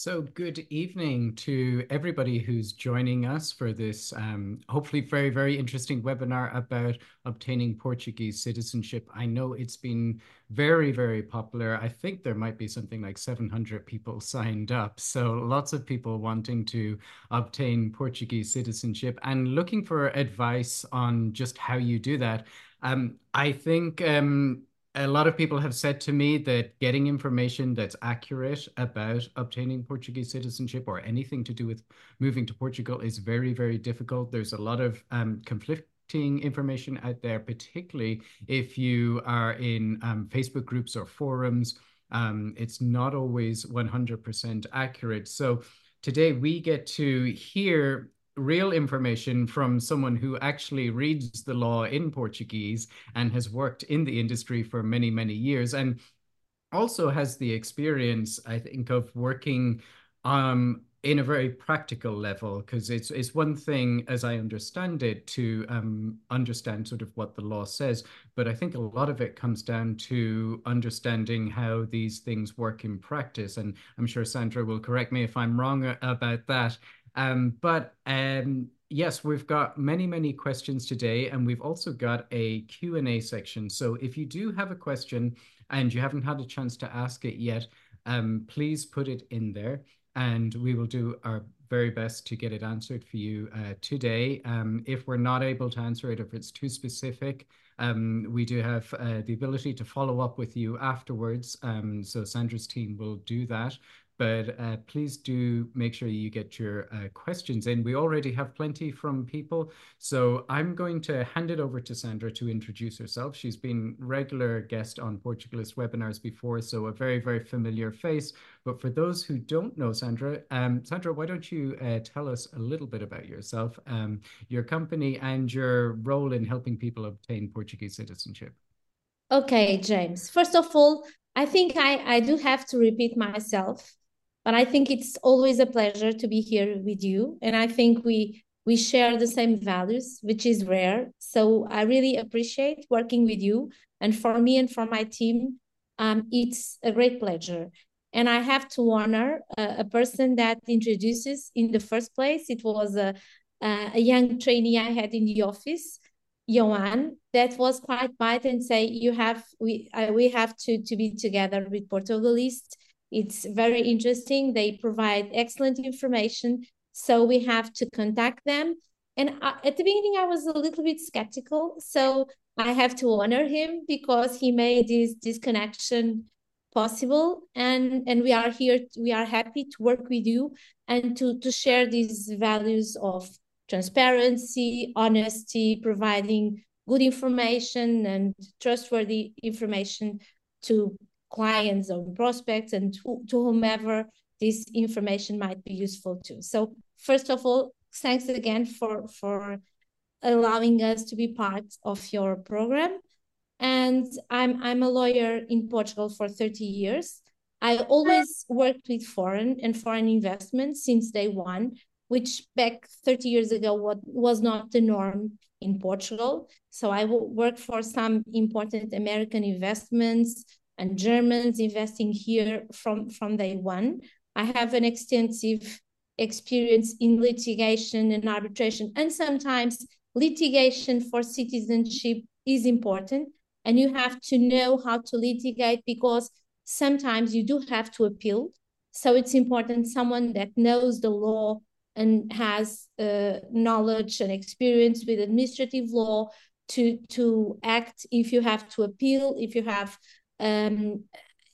So, good evening to everybody who's joining us for this um, hopefully very, very interesting webinar about obtaining Portuguese citizenship. I know it's been very, very popular. I think there might be something like 700 people signed up. So, lots of people wanting to obtain Portuguese citizenship and looking for advice on just how you do that. Um, I think um, a lot of people have said to me that getting information that's accurate about obtaining Portuguese citizenship or anything to do with moving to Portugal is very, very difficult. There's a lot of um, conflicting information out there, particularly if you are in um, Facebook groups or forums. Um, it's not always 100% accurate. So today we get to hear real information from someone who actually reads the law in Portuguese and has worked in the industry for many, many years and also has the experience, I think, of working um, in a very practical level because it's it's one thing as i understand it to um, understand sort of what the law says but i think a lot of it comes down to understanding how these things work in practice and i'm sure sandra will correct me if i'm wrong about that um, but um, yes, we've got many, many questions today, and we've also got a Q&A section. So if you do have a question and you haven't had a chance to ask it yet, um, please put it in there, and we will do our very best to get it answered for you uh, today. Um, if we're not able to answer it, if it's too specific, um, we do have uh, the ability to follow up with you afterwards. Um, so Sandra's team will do that but uh, please do make sure you get your uh, questions in. We already have plenty from people, so I'm going to hand it over to Sandra to introduce herself. She's been regular guest on Portugalist webinars before, so a very, very familiar face. But for those who don't know Sandra, um, Sandra, why don't you uh, tell us a little bit about yourself, um, your company, and your role in helping people obtain Portuguese citizenship? Okay, James. First of all, I think I, I do have to repeat myself but I think it's always a pleasure to be here with you. And I think we we share the same values, which is rare. So I really appreciate working with you. And for me and for my team, um, it's a great pleasure. And I have to honor a person that introduces in the first place. It was a, a young trainee I had in the office, Johan, that was quite bright and say, you have, we, we have to, to be together with Portugalist it's very interesting. They provide excellent information. So we have to contact them. And at the beginning, I was a little bit skeptical. So I have to honor him because he made this, this connection possible. And, and we are here, we are happy to work with you and to, to share these values of transparency, honesty, providing good information and trustworthy information to clients or prospects and to, to whomever this information might be useful to. So first of all, thanks again for, for allowing us to be part of your program. And I'm, I'm a lawyer in Portugal for 30 years. I always worked with foreign and foreign investments since day one, which back 30 years ago was not the norm in Portugal. So I worked for some important American investments, and Germans investing here from, from day one. I have an extensive experience in litigation and arbitration, and sometimes litigation for citizenship is important, and you have to know how to litigate because sometimes you do have to appeal. So it's important someone that knows the law and has uh, knowledge and experience with administrative law to to act if you have to appeal, if you have um,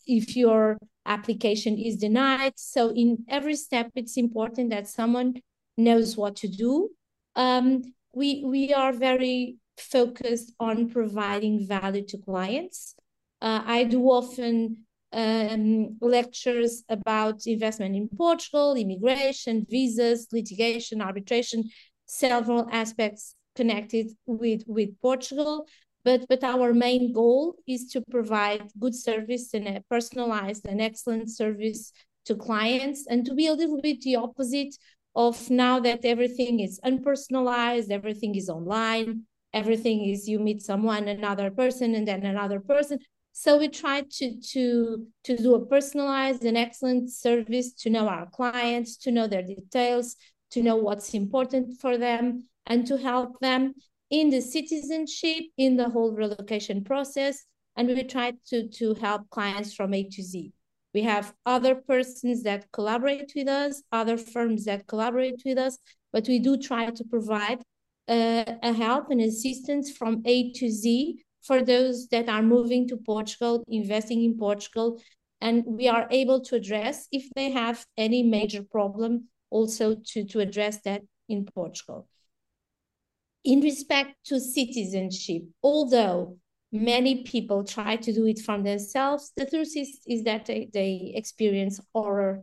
if your application is denied. So in every step, it's important that someone knows what to do. Um, we, we are very focused on providing value to clients. Uh, I do often um, lectures about investment in Portugal, immigration, visas, litigation, arbitration, several aspects connected with, with Portugal but but our main goal is to provide good service and a personalized and excellent service to clients and to be a little bit the opposite of now that everything is unpersonalized everything is online everything is you meet someone another person and then another person. So we try to, to, to do a personalized and excellent service to know our clients, to know their details, to know what's important for them, and to help them in the citizenship, in the whole relocation process. And we try to, to help clients from A to Z. We have other persons that collaborate with us, other firms that collaborate with us, but we do try to provide uh, a help and assistance from A to Z for those that are moving to Portugal, investing in Portugal, and we are able to address if they have any major problem also to, to address that in Portugal. In respect to citizenship, although many people try to do it from themselves, the truth is, is that they, they experience horror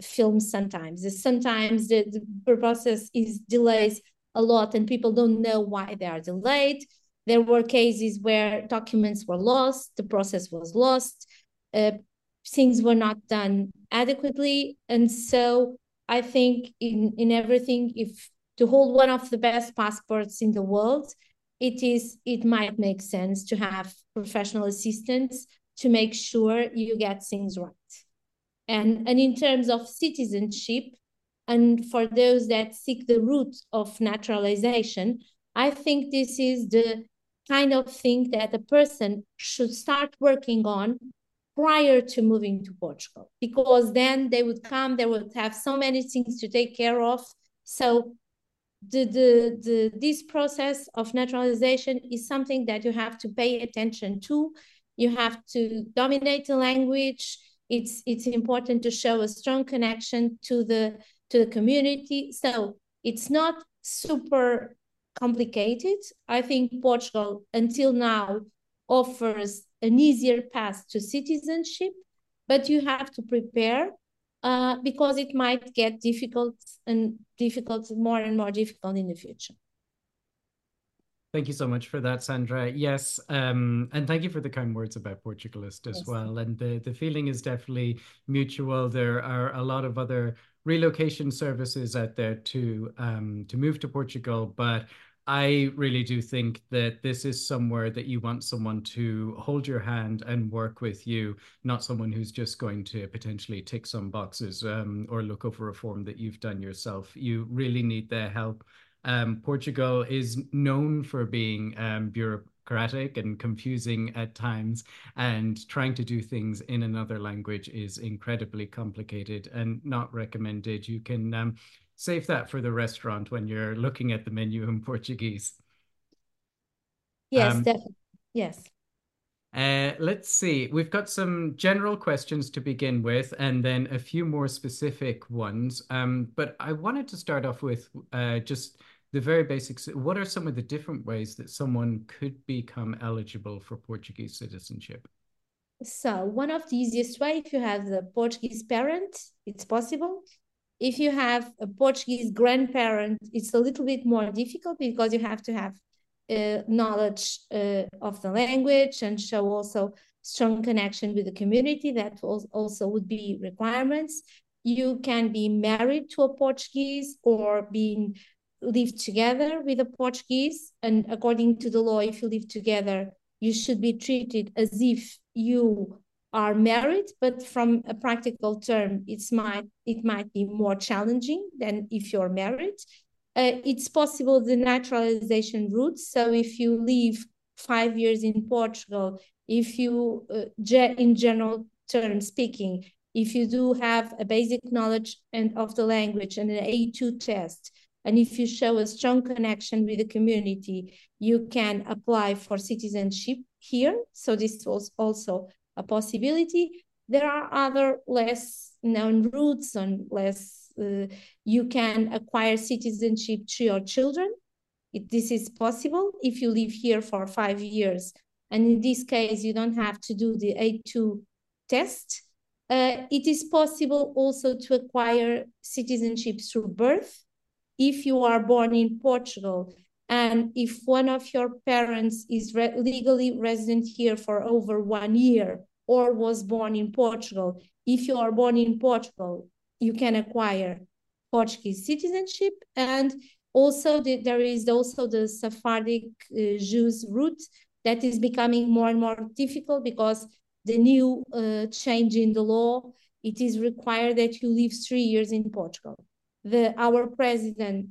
films sometimes. Sometimes the, the process is delays a lot and people don't know why they are delayed there were cases where documents were lost, the process was lost, uh, things were not done adequately. And so I think in, in everything, if to hold one of the best passports in the world, it is it might make sense to have professional assistance to make sure you get things right. And, and in terms of citizenship, and for those that seek the route of naturalization, I think this is the kind of thing that a person should start working on prior to moving to Portugal, because then they would come, they would have so many things to take care of. So the, the, the, this process of naturalization is something that you have to pay attention to. You have to dominate the language. It's, it's important to show a strong connection to the, to the community. So it's not super complicated. I think Portugal, until now, offers an easier path to citizenship, but you have to prepare uh, because it might get difficult and difficult, more and more difficult in the future. Thank you so much for that, Sandra. Yes, um, and thank you for the kind words about Portugalist as yes. well. And the, the feeling is definitely mutual. There are a lot of other relocation services out there to um, to move to Portugal, but I really do think that this is somewhere that you want someone to hold your hand and work with you, not someone who's just going to potentially tick some boxes um, or look over a form that you've done yourself. You really need their help. Um, Portugal is known for being um, bureaucratic and confusing at times, and trying to do things in another language is incredibly complicated and not recommended. You can um, save that for the restaurant when you're looking at the menu in Portuguese. Yes, um, definitely. Yes. Uh, let's see. We've got some general questions to begin with, and then a few more specific ones. Um, but I wanted to start off with uh, just the very basics. What are some of the different ways that someone could become eligible for Portuguese citizenship? So one of the easiest way, if you have the Portuguese parent, it's possible if you have a Portuguese grandparent, it's a little bit more difficult because you have to have uh, knowledge uh, of the language and show also strong connection with the community. That also would be requirements. You can be married to a Portuguese or being live together with a Portuguese. And according to the law, if you live together, you should be treated as if you are married, but from a practical term, it's might it might be more challenging than if you're married. Uh, it's possible the naturalization route. So if you live five years in Portugal, if you, uh, in general terms speaking, if you do have a basic knowledge and of the language and an A2 test, and if you show a strong connection with the community, you can apply for citizenship here. So this was also a possibility. There are other less known routes and less, uh, you can acquire citizenship to your children. It, this is possible if you live here for five years. And in this case, you don't have to do the A2 test. Uh, it is possible also to acquire citizenship through birth. If you are born in Portugal and if one of your parents is re legally resident here for over one year or was born in Portugal, if you are born in Portugal, you can acquire Portuguese citizenship. And also the, there is also the Sephardic uh, Jews route that is becoming more and more difficult because the new uh, change in the law, it is required that you live three years in Portugal. The our president,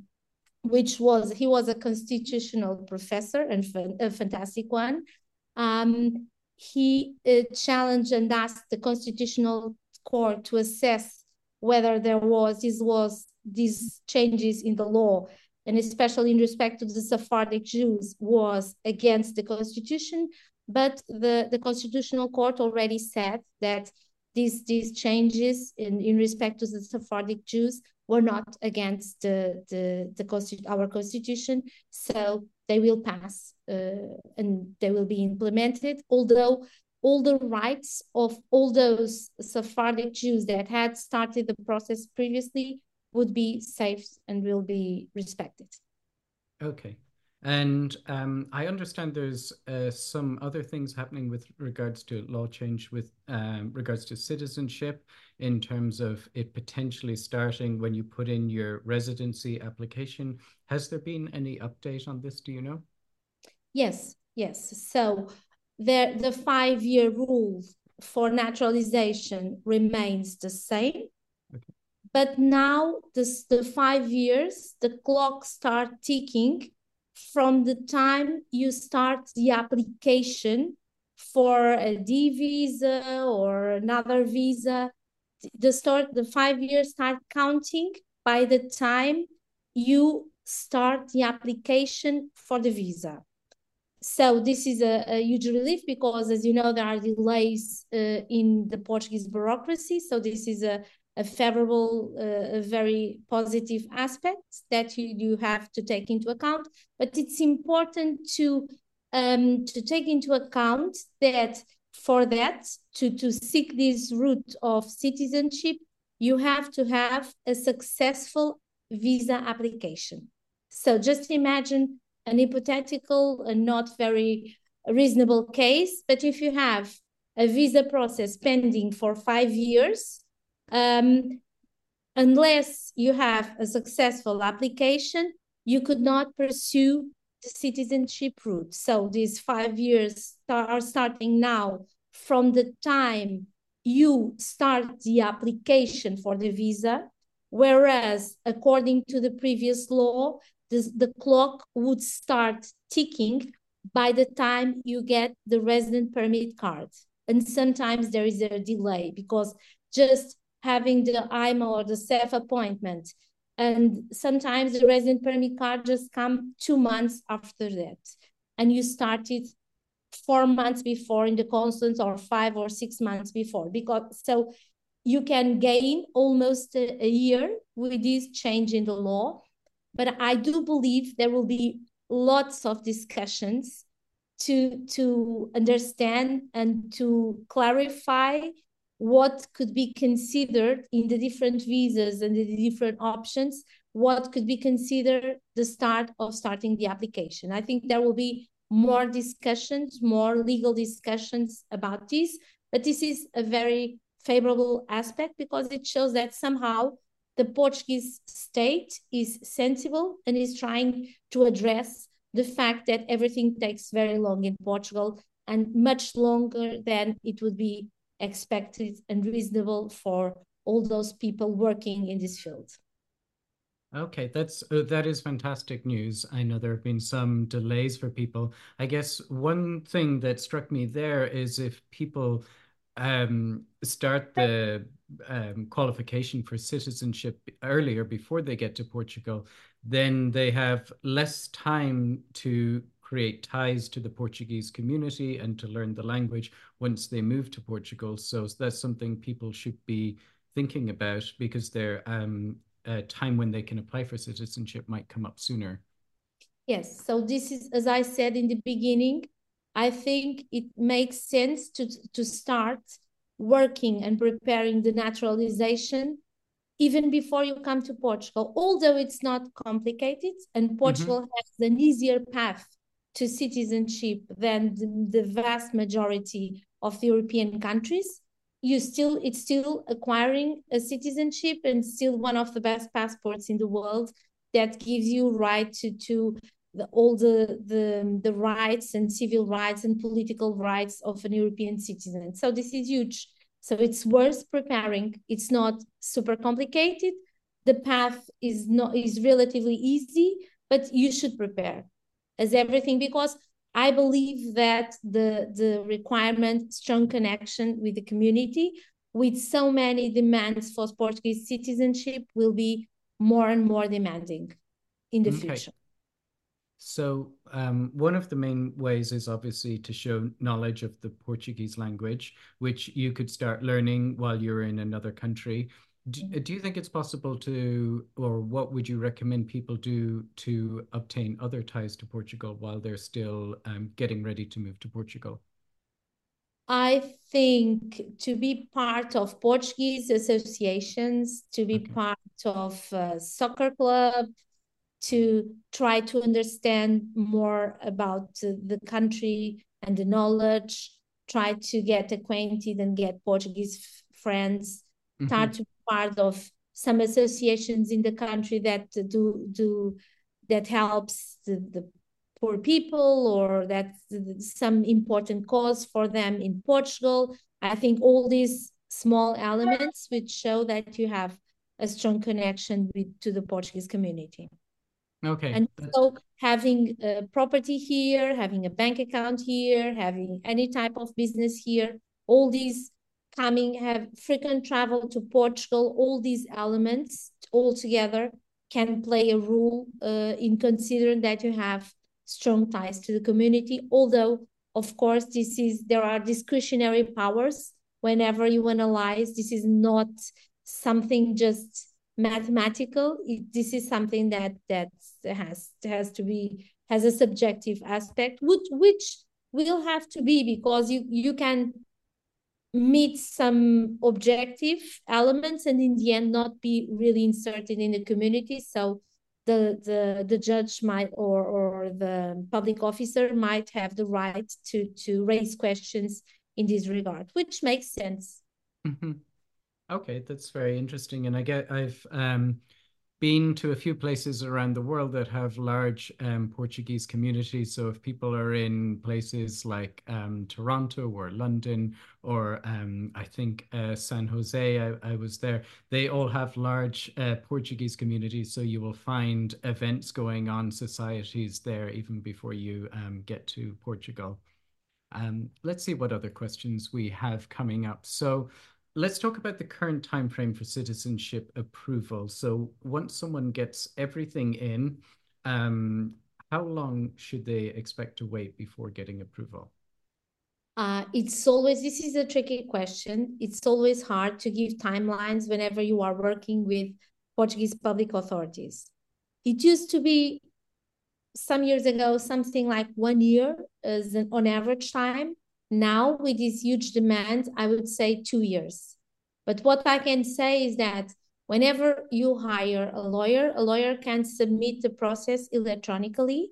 which was he was a constitutional professor and a fantastic one, um, he uh, challenged and asked the constitutional court to assess whether there was this was these changes in the law and especially in respect to the Sephardic Jews, was against the constitution. But the, the Constitutional Court already said that these, these changes in, in respect to the Sephardic Jews were not against the, the, the our constitution. So they will pass uh, and they will be implemented, although all the rights of all those Sephardic Jews that had started the process previously would be safe and will be respected. Okay. And um, I understand there's uh, some other things happening with regards to law change with um, regards to citizenship in terms of it potentially starting when you put in your residency application. Has there been any update on this? Do you know? Yes, yes. So there, the five-year rule for naturalization remains the same. Okay. But now this, the five years, the clock start ticking from the time you start the application for a D visa or another visa. The start the five years start counting by the time you start the application for the visa. So this is a, a huge relief because, as you know, there are delays uh, in the Portuguese bureaucracy. So this is a, a favorable, uh, a very positive aspect that you, you have to take into account. But it's important to um, to take into account that for that to to seek this route of citizenship, you have to have a successful visa application. So just imagine an hypothetical and not very reasonable case, but if you have a visa process pending for five years um, unless you have a successful application, you could not pursue the citizenship route. So these five years are starting now from the time you start the application for the visa, whereas according to the previous law, the clock would start ticking by the time you get the resident permit card. And sometimes there is a delay because just having the AIMA or the SEF appointment. And sometimes the resident permit card just come two months after that. And you started four months before in the consulate or five or six months before. Because so you can gain almost a, a year with this change in the law. But I do believe there will be lots of discussions to to understand and to clarify what could be considered in the different visas and the different options, what could be considered the start of starting the application. I think there will be more discussions, more legal discussions about this, but this is a very favorable aspect because it shows that somehow the Portuguese state is sensible and is trying to address the fact that everything takes very long in Portugal and much longer than it would be expected and reasonable for all those people working in this field. Okay, that's uh, that is fantastic news. I know there have been some delays for people. I guess one thing that struck me there is if people um, start the um, qualification for citizenship earlier before they get to Portugal, then they have less time to create ties to the Portuguese community and to learn the language once they move to Portugal. So that's something people should be thinking about because their um, uh, time when they can apply for citizenship might come up sooner. Yes. So this is, as I said in the beginning, I think it makes sense to to start working and preparing the naturalization even before you come to Portugal, although it's not complicated and Portugal mm -hmm. has an easier path to citizenship than the, the vast majority of the European countries, you still it's still acquiring a citizenship and still one of the best passports in the world that gives you right to to the, all the, the the rights and civil rights and political rights of an European citizen. So this is huge. So it's worth preparing. It's not super complicated. The path is not is relatively easy, but you should prepare as everything because I believe that the the requirement strong connection with the community with so many demands for Portuguese citizenship will be more and more demanding in the okay. future. So, um, one of the main ways is obviously to show knowledge of the Portuguese language, which you could start learning while you're in another country. Do, mm-hmm. do, you think it's possible to, or what would you recommend people do to obtain other ties to Portugal while they're still um, getting ready to move to Portugal? I think to be part of Portuguese associations, to be okay. part of a soccer club, to try to understand more about the country and the knowledge, try to get acquainted and get Portuguese friends, mm-hmm. start to be part of some associations in the country that do do that helps the, the poor people or that some important cause for them in Portugal. I think all these small elements which show that you have a strong connection with to the Portuguese community. Okay. And so having a property here, having a bank account here, having any type of business here, all these coming, have frequent travel to Portugal, all these elements all together can play a role uh, in considering that you have strong ties to the community. Although, of course, this is there are discretionary powers whenever you analyze. This is not something just mathematical. It, this is something that that has has to be has a subjective aspect, which which will have to be because you you can meet some objective elements and in the end not be really inserted in the community. So the the the judge might or or the public officer might have the right to to raise questions in this regard, which makes sense. Mm-hmm. Okay, that's very interesting, and I get I've um been to a few places around the world that have large um, Portuguese communities. So if people are in places like um, Toronto or London or um, I think uh, San Jose, I, I, was there, they all have large uh, Portuguese communities. So you will find events going on, societies there even before you um, get to Portugal. Um, let's see what other questions we have coming up. So let's talk about the current time frame for citizenship approval. So once someone gets everything in, um, how long should they expect to wait before getting approval? Uh, it's always this is a tricky question. It's always hard to give timelines whenever you are working with Portuguese public authorities. It used to be some years ago something like one year as an on average time now, with this huge demand, I would say two years. But what I can say is that whenever you hire a lawyer, a lawyer can submit the process electronically.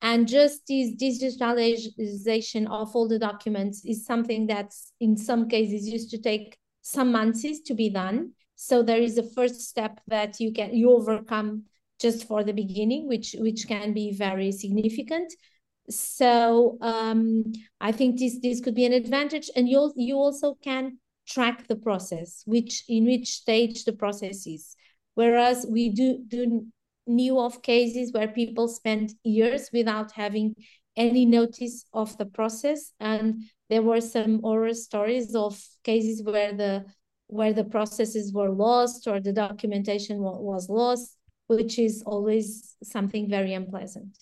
And just this digitalization of all the documents is something that's in some cases used to take some months to be done. So there is a first step that you can you overcome just for the beginning, which which can be very significant so um, I think this this could be an advantage, and you you also can track the process, which in which stage the process is. Whereas we do do knew of cases where people spend years without having any notice of the process, and there were some horror stories of cases where the where the processes were lost or the documentation was lost, which is always something very unpleasant.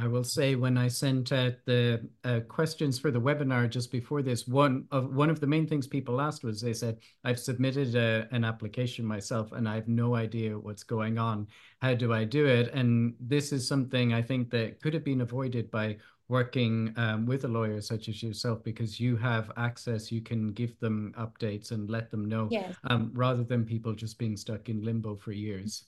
I will say when I sent out the uh, questions for the webinar just before this, one of one of the main things people asked was they said, "I've submitted a, an application myself and I have no idea what's going on. How do I do it?" And this is something I think that could have been avoided by working um, with a lawyer such as yourself because you have access you can give them updates and let them know yes. um, rather than people just being stuck in limbo for years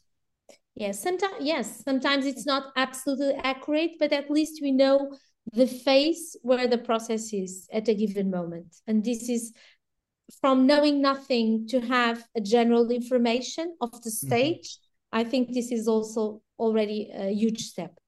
Yes, sometimes yes, sometimes it's not absolutely accurate, but at least we know the phase where the process is at a given moment. And this is from knowing nothing to have a general information of the mm-hmm. stage. Mm-hmm. I think this is also already a huge step.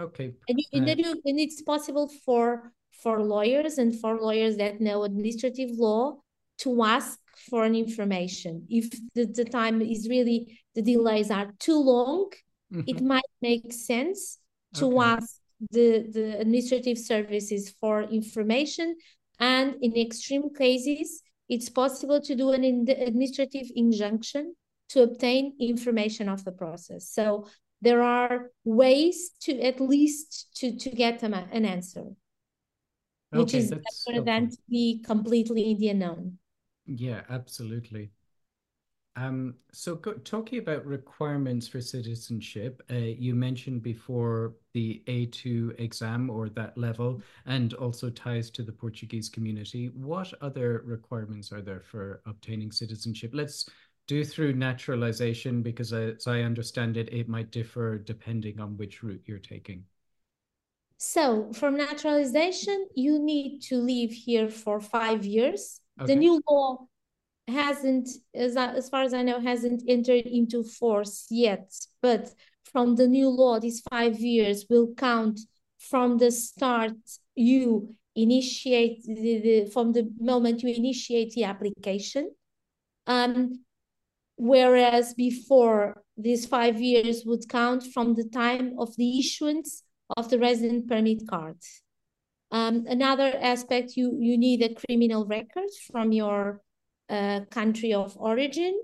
Okay. And, you, uh, and, you, and it's possible for for lawyers and for lawyers that know administrative law to ask for an information. If the, the time is really, the delays are too long, mm -hmm. it might make sense to okay. ask the, the administrative services for information. And in extreme cases, it's possible to do an administrative injunction to obtain information of the process. So there are ways to at least to, to get an, an answer, which is better okay. than to be completely in the unknown. Yeah, absolutely. Um, so go, talking about requirements for citizenship, uh, you mentioned before the A2 exam or that level, and also ties to the Portuguese community. What other requirements are there for obtaining citizenship? Let's do through naturalization because as I understand it, it might differ depending on which route you're taking. So from naturalization, you need to live here for five years. Okay. The new law hasn't, as, as far as I know, hasn't entered into force yet. But from the new law, these five years will count from the start you initiate the, the from the moment you initiate the application. Um, whereas before these five years would count from the time of the issuance of the resident permit card. Um, another aspect, you, you need a criminal record from your uh, country of origin.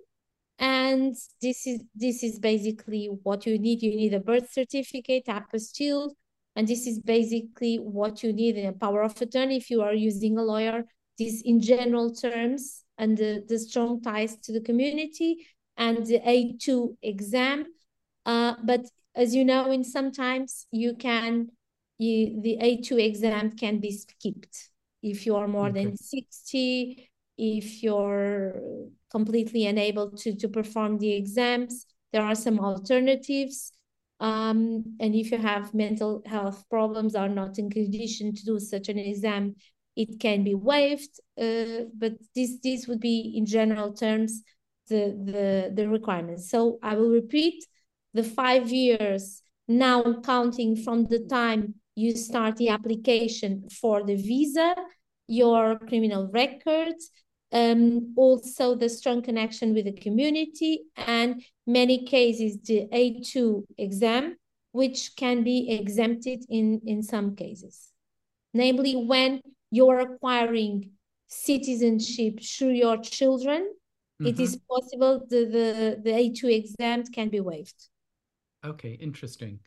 And this is this is basically what you need. You need a birth certificate, apostille, and this is basically what you need in a power of attorney if you are using a lawyer. This in general terms and the, the strong ties to the community and the A2 exam. Uh, but as you know, in sometimes you can, you, the A2 exam can be skipped if you are more okay. than 60, if you're completely unable to, to perform the exams, there are some alternatives. Um, and if you have mental health problems, are not in condition to do such an exam, it can be waived. Uh, but this this would be in general terms the, the, the requirements. So I will repeat the five years now counting from the time you start the application for the visa, your criminal records, um, also the strong connection with the community, and many cases the A2 exam, which can be exempted in, in some cases. Namely, when you're acquiring citizenship through your children, mm -hmm. it is mm-hmm. possible the, the, the A2 exam can be waived. Okay, interesting.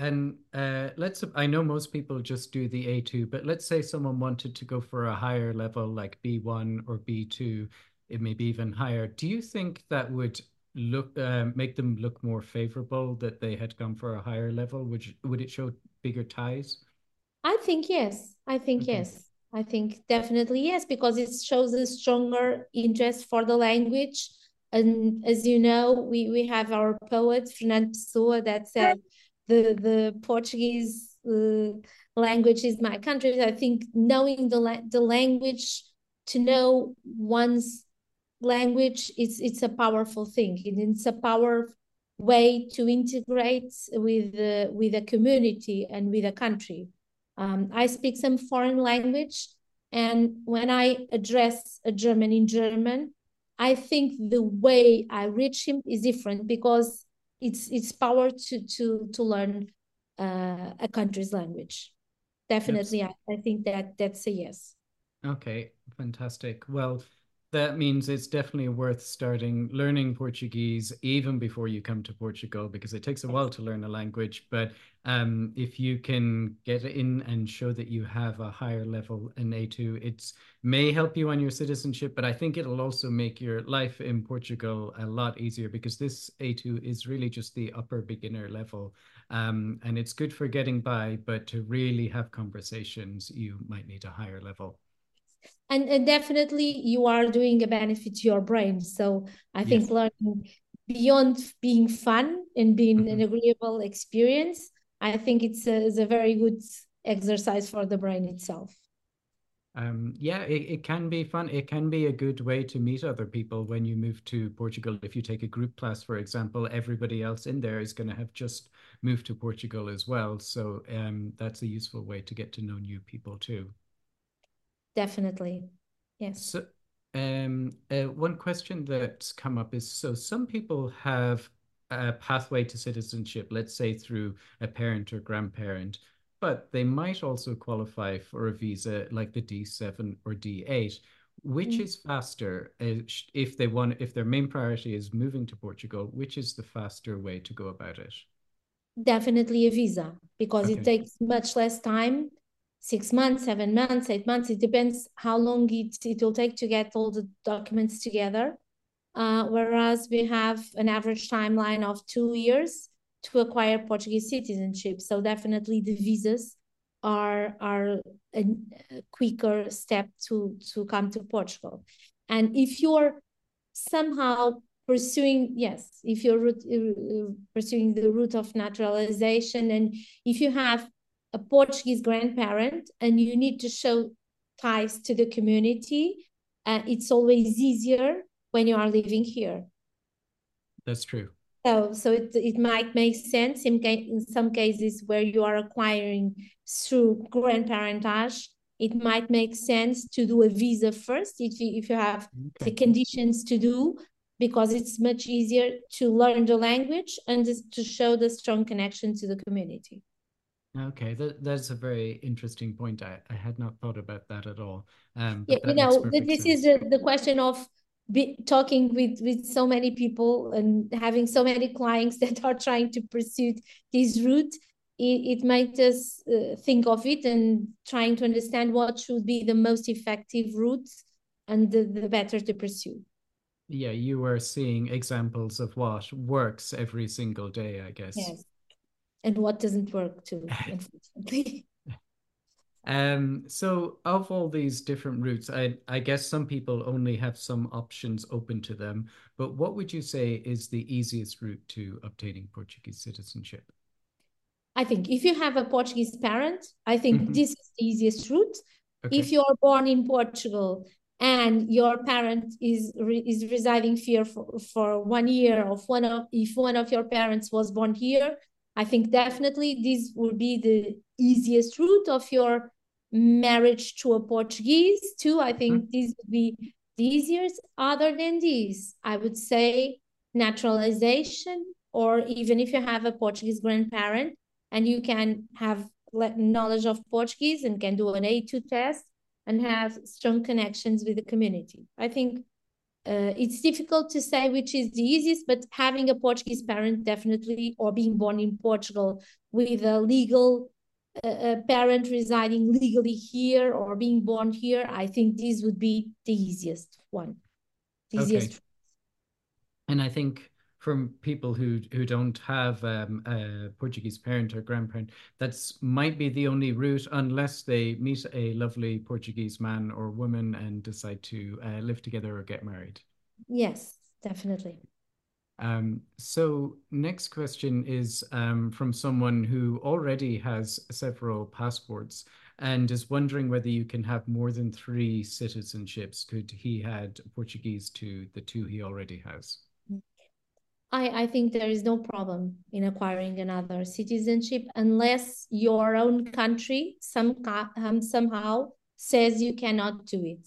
And uh, let's, I know most people just do the A2, but let's say someone wanted to go for a higher level like B1 or B2, it may be even higher. Do you think that would look uh, make them look more favorable that they had gone for a higher level? Would you, would it show bigger ties? I think yes. I think okay. yes. I think definitely yes, because it shows a stronger interest for the language. And as you know, we, we have our poet, Fernando Pessoa, that said, the the Portuguese uh, language is my country. I think knowing the la- the language to know one's language it's it's a powerful thing. It's a power way to integrate with the, with a community and with a country. Um, I speak some foreign language, and when I address a German in German, I think the way I reach him is different because it's it's power to to to learn uh, a country's language. Definitely, yes. I, I think that that's a yes. Okay, fantastic. Well, that means it's definitely worth starting learning Portuguese even before you come to Portugal because it takes a while to learn a language. But um, if you can get in and show that you have a higher level in A2, it may help you on your citizenship, but I think it'll also make your life in Portugal a lot easier because this A2 is really just the upper beginner level. Um, and it's good for getting by, but to really have conversations, you might need a higher level and, and definitely you are doing a benefit to your brain so i think yes. learning beyond being fun and being mm-hmm. an agreeable experience i think it's a, it's a very good exercise for the brain itself Um, yeah, it, it can be fun. It can be a good way to meet other people when you move to Portugal. If you take a group class, for example, everybody else in there is going to have just moved to Portugal as well. So um, that's a useful way to get to know new people too. Definitely. Yes. So um, uh, one question that's come up is so some people have a pathway to citizenship, let's say through a parent or grandparent, but they might also qualify for a visa like the D7 or D8. Which mm. is faster uh, if they want if their main priority is moving to Portugal, which is the faster way to go about it? Definitely a visa because okay. it takes much less time six months, seven months, eight months. It depends how long it, it will take to get all the documents together. Uh, whereas we have an average timeline of two years to acquire Portuguese citizenship. So definitely the visas are are a, quicker step to to come to Portugal. And if you're somehow pursuing yes if you're uh, pursuing the route of naturalization and if you have a Portuguese grandparent and you need to show ties to the community, uh, it's always easier when you are living here. That's true. So, so it, it might make sense in, in some cases where you are acquiring through grandparentage. It might make sense to do a visa first if you, if you have okay. the conditions to do, because it's much easier to learn the language and to show the strong connection to the community. Okay, that that's a very interesting point. I, I had not thought about that at all. Um, yeah, you know, this sense. is the, the question of be, talking with with so many people and having so many clients that are trying to pursue this route. It, it makes us uh, think of it and trying to understand what should be the most effective route and the, the better to pursue. Yeah, you were seeing examples of what works every single day, I guess. Yes and what doesn't work too, unfortunately. Um, so of all these different routes, I, I guess some people only have some options open to them, but what would you say is the easiest route to obtaining Portuguese citizenship? I think if you have a Portuguese parent, I think mm-hmm. this is the easiest route. Okay. If you are born in Portugal and your parent is re- is residing here for, for one year, of one of if one of your parents was born here, I think definitely this would be the easiest route of your marriage to a Portuguese too. I think mm-hmm. this would be the easiest. Other than this, I would say naturalization, or even if you have a Portuguese grandparent and you can have knowledge of Portuguese and can do an A2 test and have strong connections with the community. I think uh, it's difficult to say which is the easiest, but having a Portuguese parent definitely, or being born in Portugal with a legal uh, parent residing legally here or being born here, I think this would be the easiest one. The okay. easiest. And I think from people who who don't have um, a Portuguese parent or grandparent, that's might be the only route unless they meet a lovely Portuguese man or woman and decide to uh, live together or get married. Yes, definitely. Um, so next question is um, from someone who already has several passports and is wondering whether you can have more than three citizenships. Could he add Portuguese to the two he already has? I, I think there is no problem in acquiring another citizenship unless your own country some, um, somehow says you cannot do it.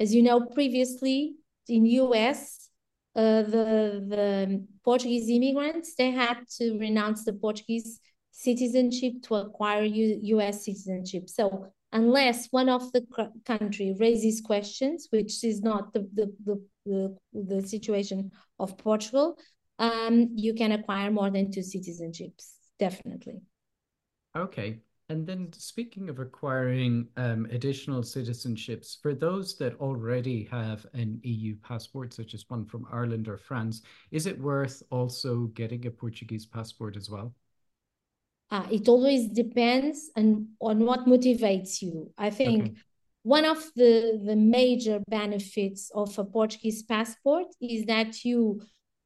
As you know, previously in US, uh, the, the Portuguese immigrants, they had to renounce the Portuguese citizenship to acquire U US citizenship. So unless one of the country raises questions, which is not the, the, the, the, the situation of Portugal, um, you can acquire more than two citizenships, definitely. Okay. And then speaking of acquiring um, additional citizenships, for those that already have an EU passport, such as one from Ireland or France, is it worth also getting a Portuguese passport as well? Uh, it always depends on, on what motivates you. I think okay. one of the, the major benefits of a Portuguese passport is that you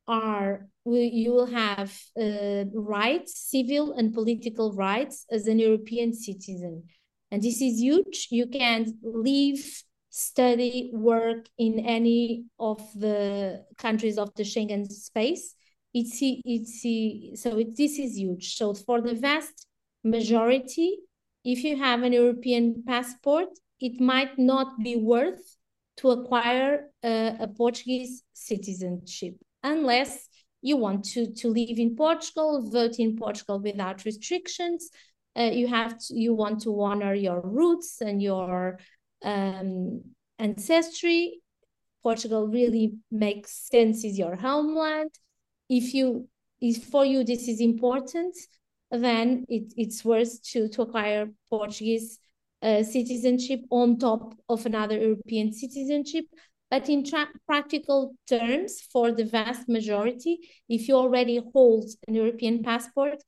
are you will have uh, rights, civil and political rights as an European citizen. And this is huge. You can live, study, work in any of the countries of the Schengen space. It's, it's, so it, this is huge. So for the vast majority, if you have an European passport, it might not be worth to acquire a, a Portuguese citizenship unless you want to, to live in Portugal, vote in Portugal without restrictions. Uh, you have to, you want to honor your roots and your um, ancestry. Portugal really makes sense is your homeland. If you if for you this is important, then it, it's worth to, to acquire Portuguese uh, citizenship on top of another European citizenship. But in practical terms, for the vast majority, if you already hold an European passport,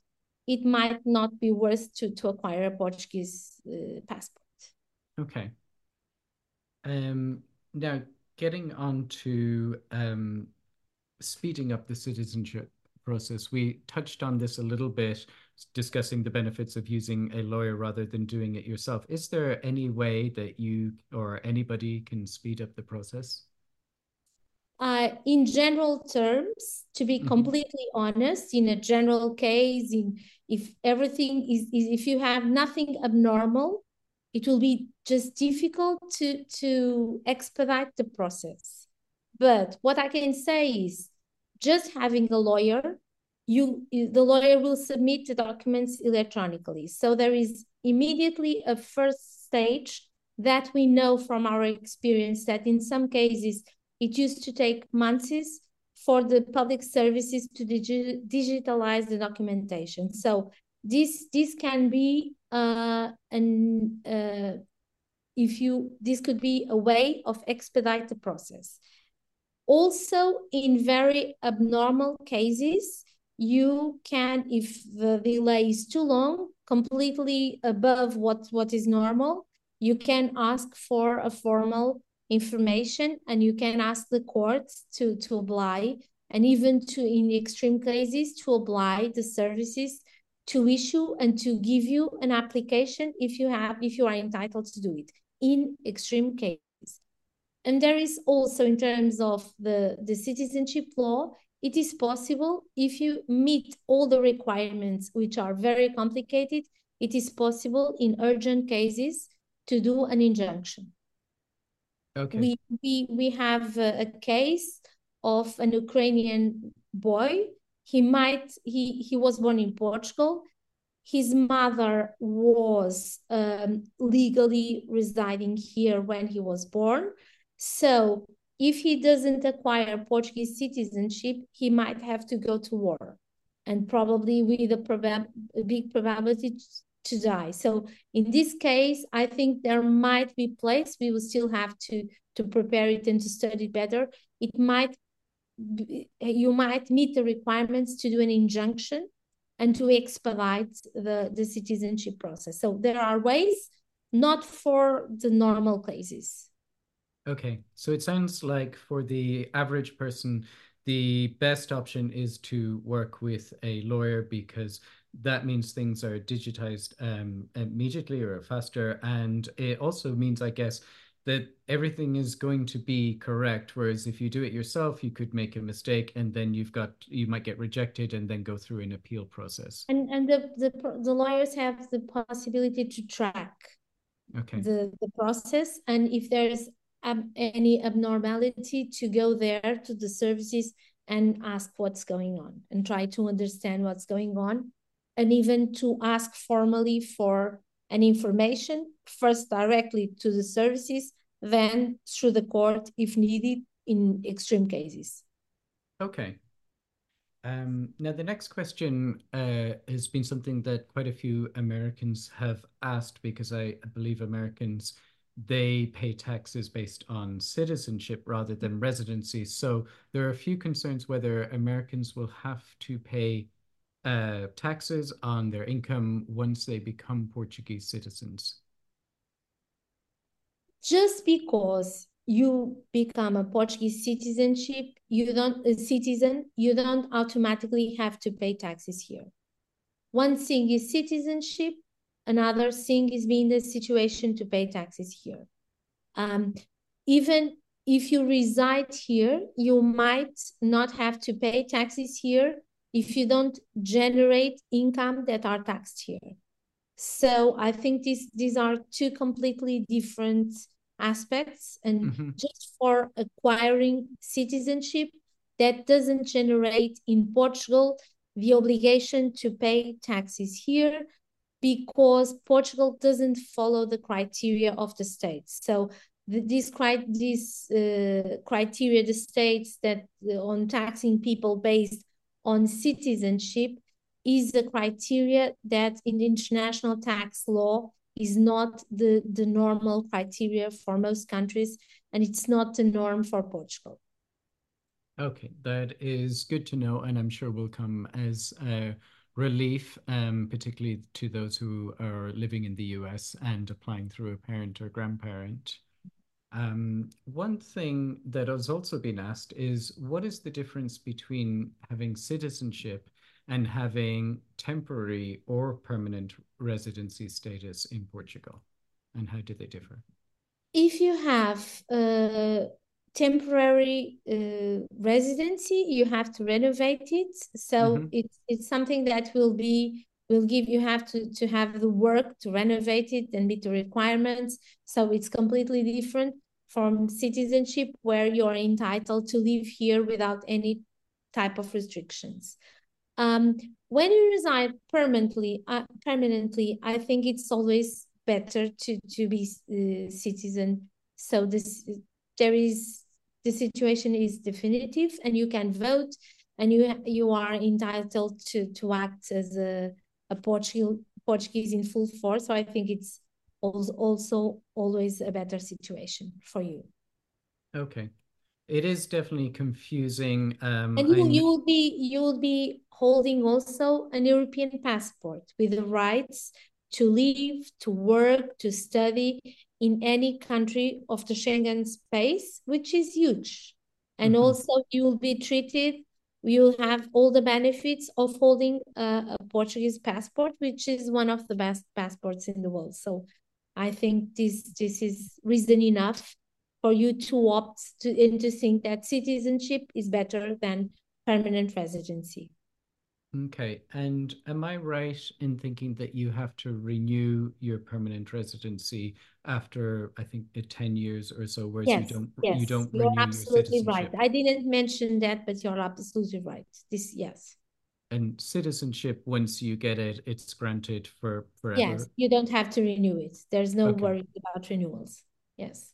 it might not be worth to, to acquire a Portuguese uh, passport. Okay. Um, now, getting on to um, speeding up the citizenship process, we touched on this a little bit discussing the benefits of using a lawyer rather than doing it yourself. Is there any way that you or anybody can speed up the process? Uh, in general terms, to be mm-hmm. completely honest, in a general case, in if everything is, is if you have nothing abnormal, it will be just difficult to to expedite the process. But what I can say is just having a lawyer you the lawyer will submit the documents electronically. So there is immediately a first stage that we know from our experience that in some cases it used to take months for the public services to digi digitalize the documentation. So this this can be uh, an uh, if you this could be a way of expedite the process. Also, in very abnormal cases, you can, if the delay is too long, completely above what, what is normal, you can ask for a formal information and you can ask the courts to, to apply and even to, in extreme cases, to apply the services to issue and to give you an application if you have, if you are entitled to do it in extreme cases. And there is also in terms of the, the citizenship law, it is possible if you meet all the requirements, which are very complicated, it is possible in urgent cases to do an injunction. Okay. We, we, we have a, a case of an Ukrainian boy. He might, he, he was born in Portugal. His mother was um, legally residing here when he was born. So if he doesn't acquire Portuguese citizenship, he might have to go to war and probably with a, probab a big probability to die. So in this case, I think there might be place. We will still have to to prepare it and to study better. It might be, you might meet the requirements to do an injunction and to expedite the, the citizenship process. So there are ways, not for the normal cases. Okay, so it sounds like for the average person, the best option is to work with a lawyer because that means things are digitized um, immediately or faster. And it also means, I guess, that everything is going to be correct. Whereas if you do it yourself, you could make a mistake and then you've got, you might get rejected and then go through an appeal process. And, and the, the, the lawyers have the possibility to track okay. the, the process. And if there's any abnormality to go there to the services and ask what's going on and try to understand what's going on and even to ask formally for an information first directly to the services then through the court if needed in extreme cases. Okay. Um, now, the next question uh, has been something that quite a few Americans have asked because I believe Americans they pay taxes based on citizenship rather than residency. So there are a few concerns whether Americans will have to pay uh, taxes on their income once they become Portuguese citizens. Just because you become a Portuguese citizenship, you don't a citizen, you don't automatically have to pay taxes here. One thing is citizenship, another thing is being the situation to pay taxes here. Um, even if you reside here, you might not have to pay taxes here if you don't generate income that are taxed here. So I think these these are two completely different aspects. And mm-hmm. just for acquiring citizenship, that doesn't generate in Portugal the obligation to pay taxes here because Portugal doesn't follow the criteria of the states. So this, this uh, criteria, the states that uh, on taxing people based on citizenship is a criteria that in international tax law is not the, the normal criteria for most countries, and it's not the norm for Portugal. Okay, that is good to know, and I'm sure will come as a relief, um, particularly to those who are living in the US and applying through a parent or grandparent. Um, one thing that has also been asked is what is the difference between having citizenship and having temporary or permanent residency status in Portugal? And how do they differ? If you have a temporary uh, residency, you have to renovate it. So mm-hmm. it's it's something that will be will give you have to to have the work to renovate it and meet the requirements. So it's completely different from citizenship where you are entitled to live here without any type of restrictions. Um, when you reside permanently, uh, permanently, I think it's always better to to be uh, citizen. So this there is the situation is definitive, and you can vote, and you you are entitled to to act as a a Portuguese Portuguese in full force. So I think it's also always a better situation for you. Okay. It is definitely confusing. Um, and you, you will be you will be holding also an European passport with the rights to live, to work, to study in any country of the Schengen space, which is huge. And mm-hmm. also, you will be treated, you will have all the benefits of holding a, a, Portuguese passport, which is one of the best passports in the world. So, I think this this is reason enough for you to opt to and to think that citizenship is better than permanent residency. Okay, and am I right in thinking that you have to renew your permanent residency after I think ten years or so, whereas yes, you don't yes, you don't you're absolutely right. I didn't mention that, but you're absolutely right. This yes. And citizenship, once you get it, it's granted for forever. Yes, you don't have to renew it. There's no okay. worry about renewals. Yes.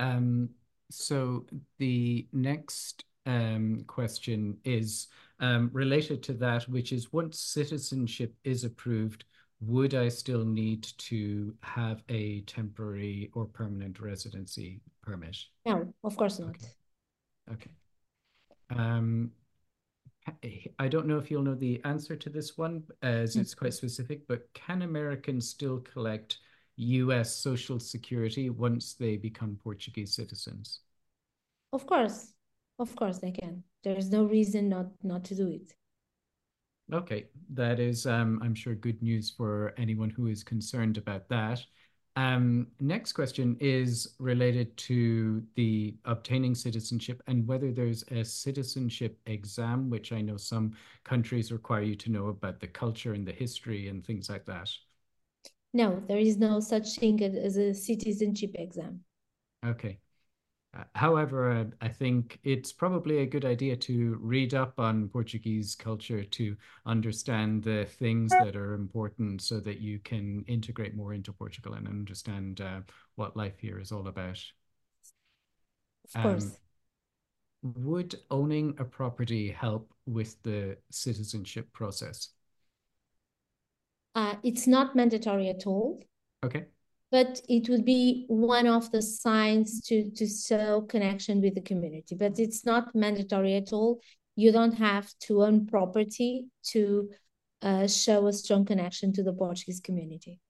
Um, so the next um, question is um, related to that, which is once citizenship is approved, would I still need to have a temporary or permanent residency permit? No, of course not. Okay. okay. Um, I don't know if you'll know the answer to this one, as it's quite specific, but can Americans still collect US Social Security once they become Portuguese citizens? Of course, of course they can. There is no reason not not to do it. Okay, that is, um, I'm sure, good news for anyone who is concerned about that. Um, next question is related to the obtaining citizenship and whether there's a citizenship exam, which I know some countries require you to know about the culture and the history and things like that. No, there is no such thing as a citizenship exam. Okay. However, I think it's probably a good idea to read up on Portuguese culture to understand the things that are important so that you can integrate more into Portugal and understand uh, what life here is all about. Of course. Um, would owning a property help with the citizenship process? Uh, it's not mandatory at all. Okay. But it would be one of the signs to, to show connection with the community. But it's not mandatory at all. You don't have to own property to uh, show a strong connection to the Portuguese community.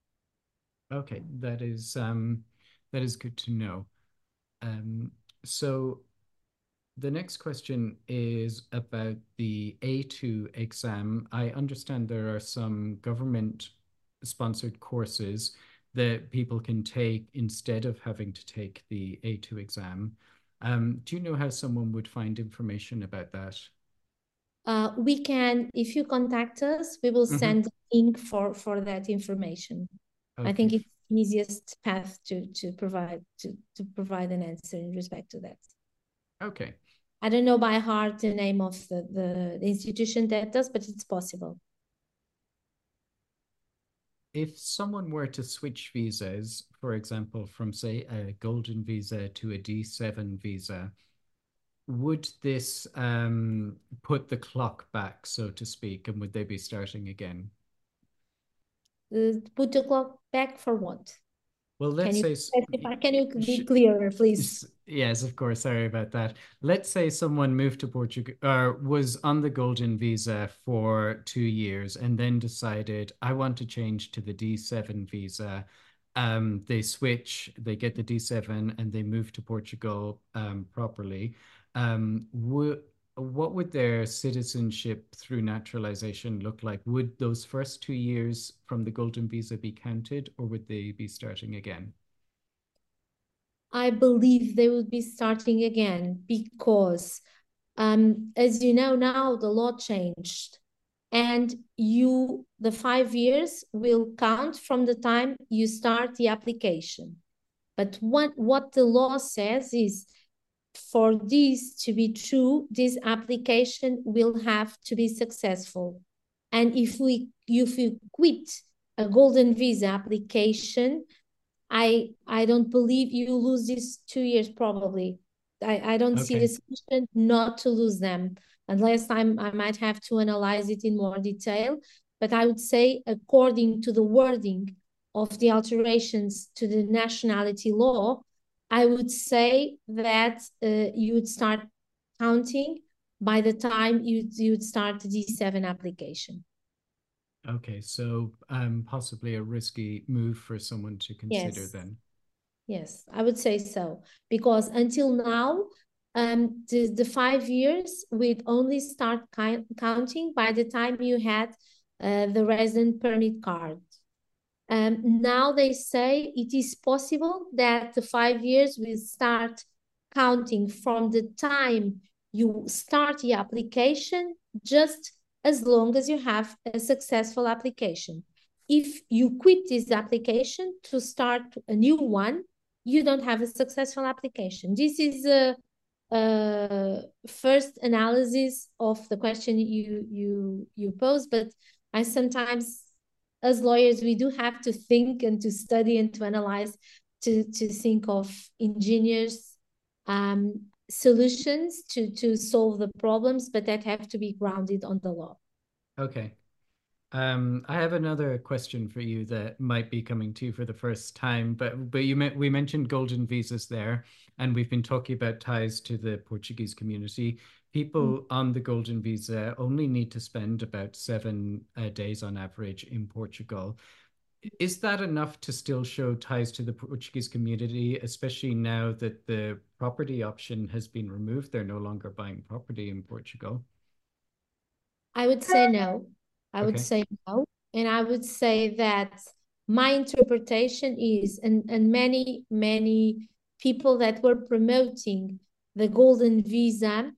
Okay, that is um, that is good to know. Um, so the next question is about the A2 exam. I understand there are some government sponsored courses that people can take instead of having to take the A2 exam. Um, do you know how someone would find information about that? Uh, we can, if you contact us, we will mm-hmm. send mm-hmm. a link for for that information. Okay. I think it's the easiest path to to provide to to provide an answer in respect to that. Okay. I don't know by heart the name of the, the institution that does, but it's possible if someone were to switch visas, for example, from say a golden visa to a D7 visa, would this um, put the clock back, so to speak, and would they be starting again? Uh, put the clock back for what? Well, let's can say. You can you be clearer, please? Yes, of course. Sorry about that. Let's say someone moved to Portugal or was on the golden visa for two years and then decided, I want to change to the D7 visa. Um, they switch, they get the D7 and they move to Portugal um, properly. Um, what would their citizenship through naturalization look like? Would those first two years from the golden visa be counted or would they be starting again? I believe they would be starting again because, um, as you know, now the law changed and you the five years will count from the time you start the application but what what the law says is for this to be true, this application will have to be successful. And if we if you quit a golden visa application, I I don't believe you lose these two years probably. I, I don't okay. see the solution not to lose them unless I'm I might have to analyze it in more detail. But I would say according to the wording of the alterations to the nationality law, I would say that uh, you would start counting by the time you you'd start the D7 application. Okay, so um, possibly a risky move for someone to consider yes. then. Yes, I would say so because until now, um, the the five years we'd only start counting by the time you had uh, the resident permit card. Um, now they say it is possible that the five years will start counting from the time you start the application, just as long as you have a successful application. If you quit this application to start a new one, you don't have a successful application. This is a, a first analysis of the question you you you pose, but I sometimes as lawyers, we do have to think and to study and to analyze to, to think of ingenious um, solutions to, to solve the problems, but that have to be grounded on the law. Okay. Um, I have another question for you that might be coming to you for the first time, but but you met, we mentioned golden visas there, and we've been talking about ties to the Portuguese community people mm. on the golden visa only need to spend about seven uh, days on average in Portugal. Is that enough to still show ties to the Portuguese community, especially now that the property option has been removed? They're no longer buying property in Portugal. I would say no. I okay. would say no. And I would say that my interpretation is, and, and many, many people that were promoting the golden visa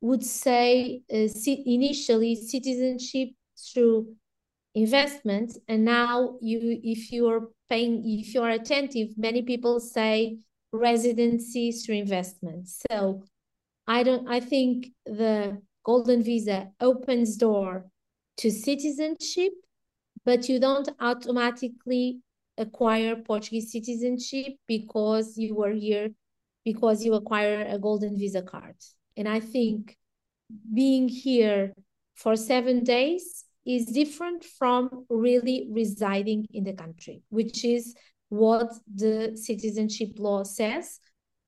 would say uh, initially citizenship through investment and now you if you're paying if you're attentive many people say residency through investment. So i don't i think the golden visa opens door to citizenship but you don't automatically acquire portuguese citizenship because you were here because you acquire a golden visa card and I think being here for seven days is different from really residing in the country, which is what the citizenship law says.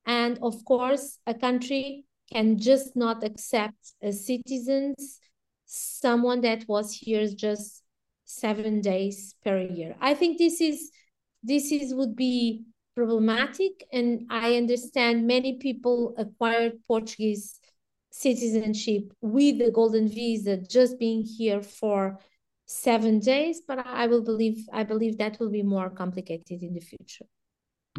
And of course, a country can just not accept as citizens someone that was here just seven days per year. I think this is this is would be problematic, and I understand many people acquired Portuguese citizenship with the golden visa just being here for seven days, but I will believe I believe that will be more complicated in the future.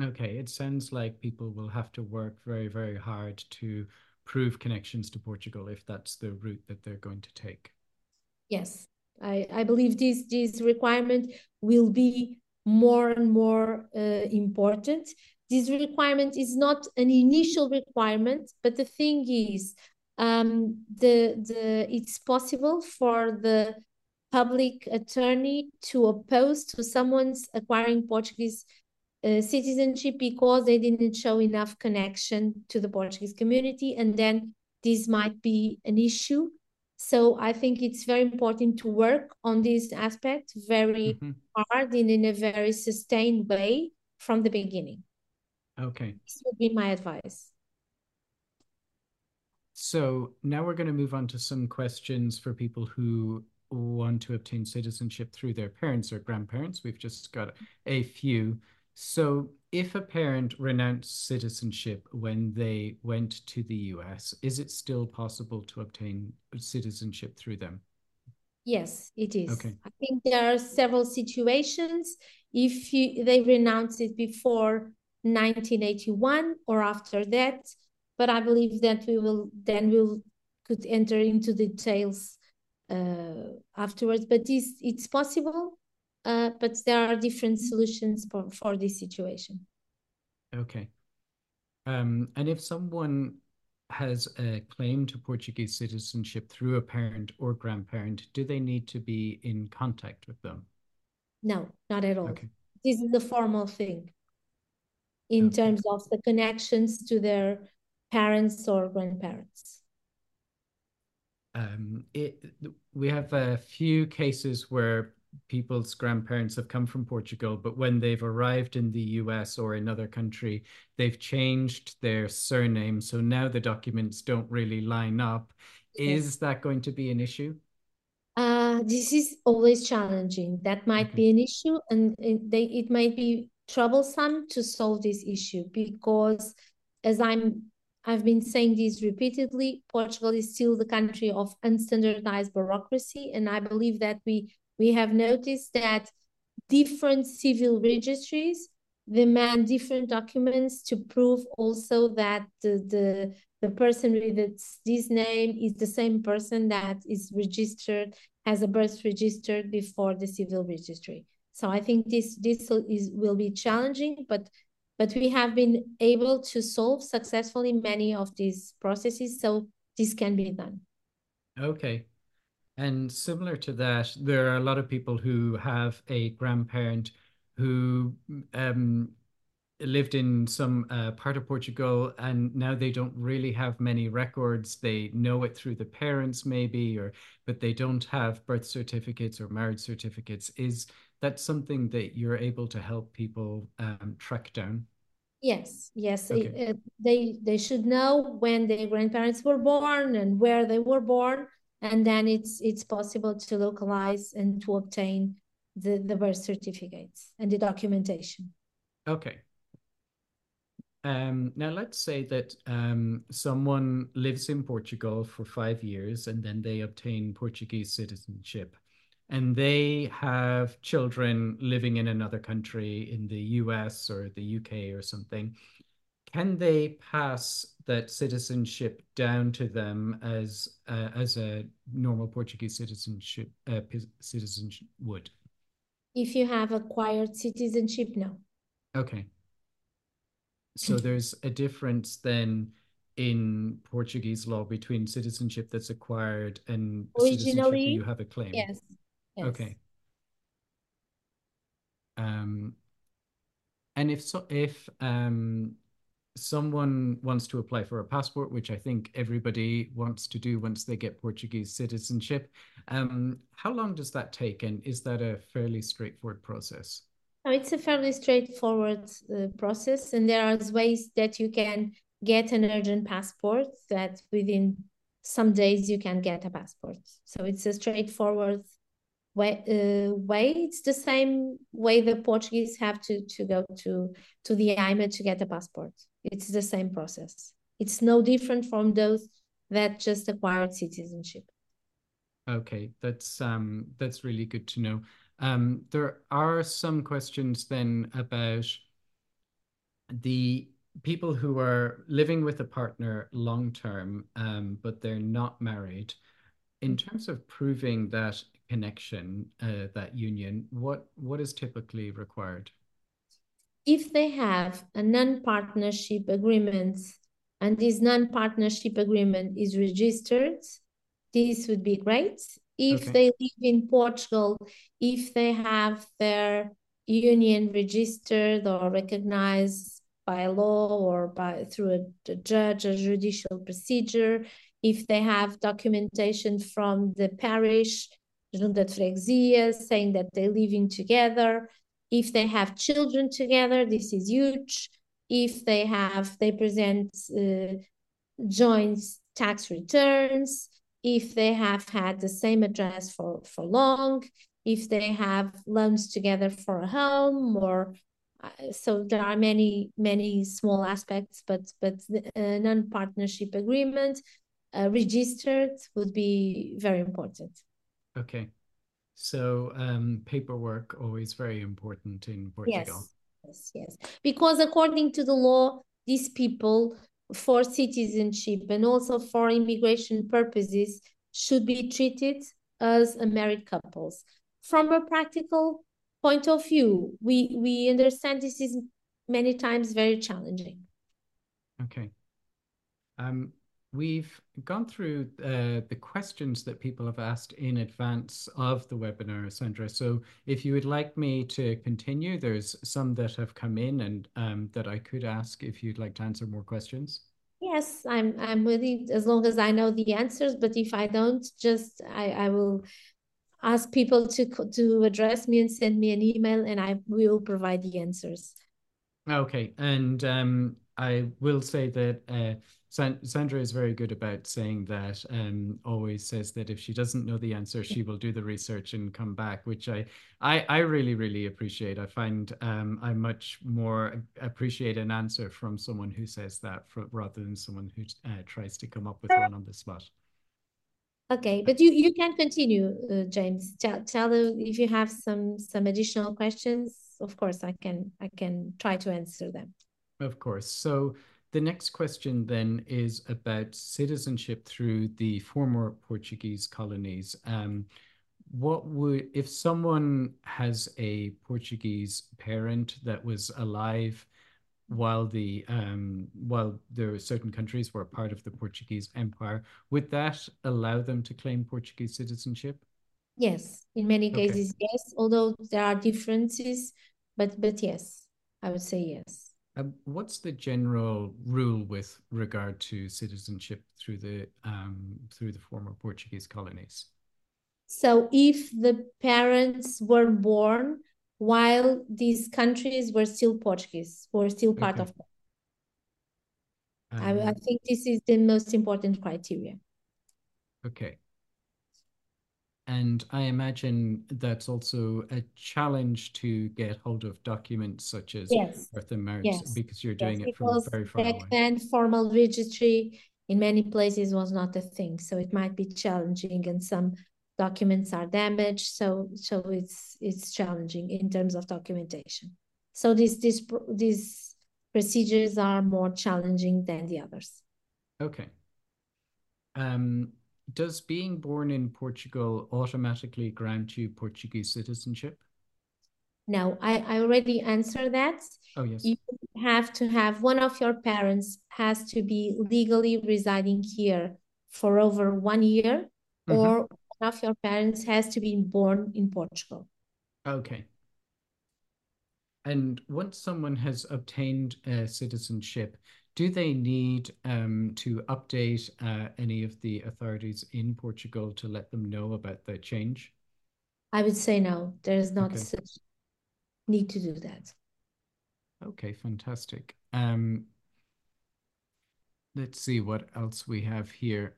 Okay, it sounds like people will have to work very, very hard to prove connections to Portugal if that's the route that they're going to take. Yes, I, I believe this this requirement will be more and more uh, important. This requirement is not an initial requirement, but the thing is, um, the the it's possible for the public attorney to oppose to someone's acquiring Portuguese uh, citizenship because they didn't show enough connection to the Portuguese community, and then this might be an issue. So I think it's very important to work on this aspect very mm-hmm. hard and in a very sustained way from the beginning. Okay. This would be my advice. So now we're going to move on to some questions for people who want to obtain citizenship through their parents or grandparents. We've just got a few. So, if a parent renounced citizenship when they went to the US, is it still possible to obtain citizenship through them? Yes, it is. Okay. I think there are several situations. If you, they renounce it before 1981 or after that, but I believe that we will then we'll could enter into details uh, afterwards. But this it's possible uh, but there are different solutions for, for this situation. Okay. Um, and if someone has a claim to Portuguese citizenship through a parent or grandparent, do they need to be in contact with them? No, not at all. Okay. This is the formal thing in okay. terms of the connections to their parents or grandparents. Um, it, we have a few cases where people's grandparents have come from Portugal, but when they've arrived in the US or another country, they've changed their surname. So now the documents don't really line up. Is that going to be an issue? Uh, this is always challenging. That might okay. be an issue, and it, they, it might be troublesome to solve this issue because, as I'm I've been saying this repeatedly. Portugal is still the country of unstandardized bureaucracy, and I believe that we we have noticed that different civil registries demand different documents to prove also that the, the, the person with this name is the same person that is registered, has a birth registered before the civil registry. So I think this this is will be challenging, but but we have been able to solve successfully many of these processes, so this can be done. Okay, and similar to that, there are a lot of people who have a grandparent who um, lived in some uh, part of Portugal and now they don't really have many records. They know it through the parents, maybe, or but they don't have birth certificates or marriage certificates. Is that something that you're able to help people um, track down? Yes, yes. Okay. It, it, they they should know when their grandparents were born and where they were born and then it's it's possible to localize and to obtain the, the birth certificates and the documentation. Okay. Um, now let's say that um, someone lives in Portugal for five years and then they obtain Portuguese citizenship and they have children living in another country in the US or the UK or something can they pass that citizenship down to them as uh, as a normal Portuguese citizenship uh, citizen would? If you have acquired citizenship, no. Okay. So there's a difference then in Portuguese law between citizenship that's acquired and Originally, you have a claim. Yes. yes. Okay. Um, and if so, if um, someone wants to apply for a passport, which I think everybody wants to do once they get Portuguese citizenship, um, how long does that take? And is that a fairly straightforward process? it's a fairly straightforward uh, process, and there are ways that you can get an urgent passport that within some days you can get a passport. So it's a straightforward way, uh, way. It's the same way the Portuguese have to, to go to, to the AIMA to get a passport. It's the same process. It's no different from those that just acquired citizenship. Okay, that's um that's really good to know. Um, there are some questions then about the people who are living with a partner long term, um, but they're not married. In terms of proving that connection, uh, that union, what what is typically required? If they have a non-partnership agreement and this non-partnership agreement is registered, this would be great. If Okay. they live in Portugal, if they have their union registered or recognized by law or by through a, a judge, a judicial procedure, if they have documentation from the parish, Junta de Freguesia, saying that they're living together, if they have children together, this is huge. If they have, they present uh, joint tax returns, if they have had the same address for, for long, if they have loans together for a home or uh, so there are many many small aspects but but a non-partnership agreement uh, registered would be very important Okay. So um, paperwork always very important in Portugal. yes yes yes because according to the law these people for citizenship and also for immigration purposes should be treated as married couples. From a practical point of view, we we understand this is many times very challenging. Okay. Um, we've gone through uh, the questions that people have asked in advance of the webinar, Sandra. So if you would like me to continue, there's some that have come in and um, that I could ask if you'd like to answer more questions. Yes, I'm I'm willing as long as I know the answers, but if I don't, just I, I will ask people to to address me and send me an email and I will provide the answers. Okay, and um, I will say that uh, San Sandra is very good about saying that. Um, always says that if she doesn't know the answer, she will do the research and come back, which I I, I really really appreciate. I find um, I much more appreciate an answer from someone who says that for, rather than someone who uh, tries to come up with one on the spot. Okay, but you you can continue, uh, James. Tell tell if you have some some additional questions. Of course, I can I can try to answer them. Of course. So the next question then is about citizenship through the former Portuguese colonies. Um, what would if someone has a Portuguese parent that was alive while the um, while there are certain countries were part of the Portuguese Empire, would that allow them to claim Portuguese citizenship? Yes, in many Okay. cases, yes. Although there are differences, but but yes, I would say yes. Um, what's the general rule with regard to citizenship through the um, through the former Portuguese colonies? So if the parents were born while these countries were still Portuguese, were still part Okay. of I, I Um, think this is the most important criteria. okay. And I imagine that's also a challenge to get hold of documents such as Yes, birth and marriage yes, because you're yes. doing it from very far back away. then, formal registry in many places was not a thing, so it might be challenging, and some documents are damaged. So, so it's it's challenging in terms of documentation. So these these these procedures are more challenging than the others. Okay. Um, does being born in Portugal automatically grant you Portuguese citizenship? Now, I, I already answered that. Oh, yes. You have to have one of your parents has to be legally residing here for over one year, Mhm. or one of your parents has to be born in Portugal. Okay. And once someone has obtained uh, citizenship, do they need um, to update uh, any of the authorities in Portugal to let them know about the change? I would say no, there's not Okay. such need to do that. Okay, fantastic. Um, let's see what else we have here.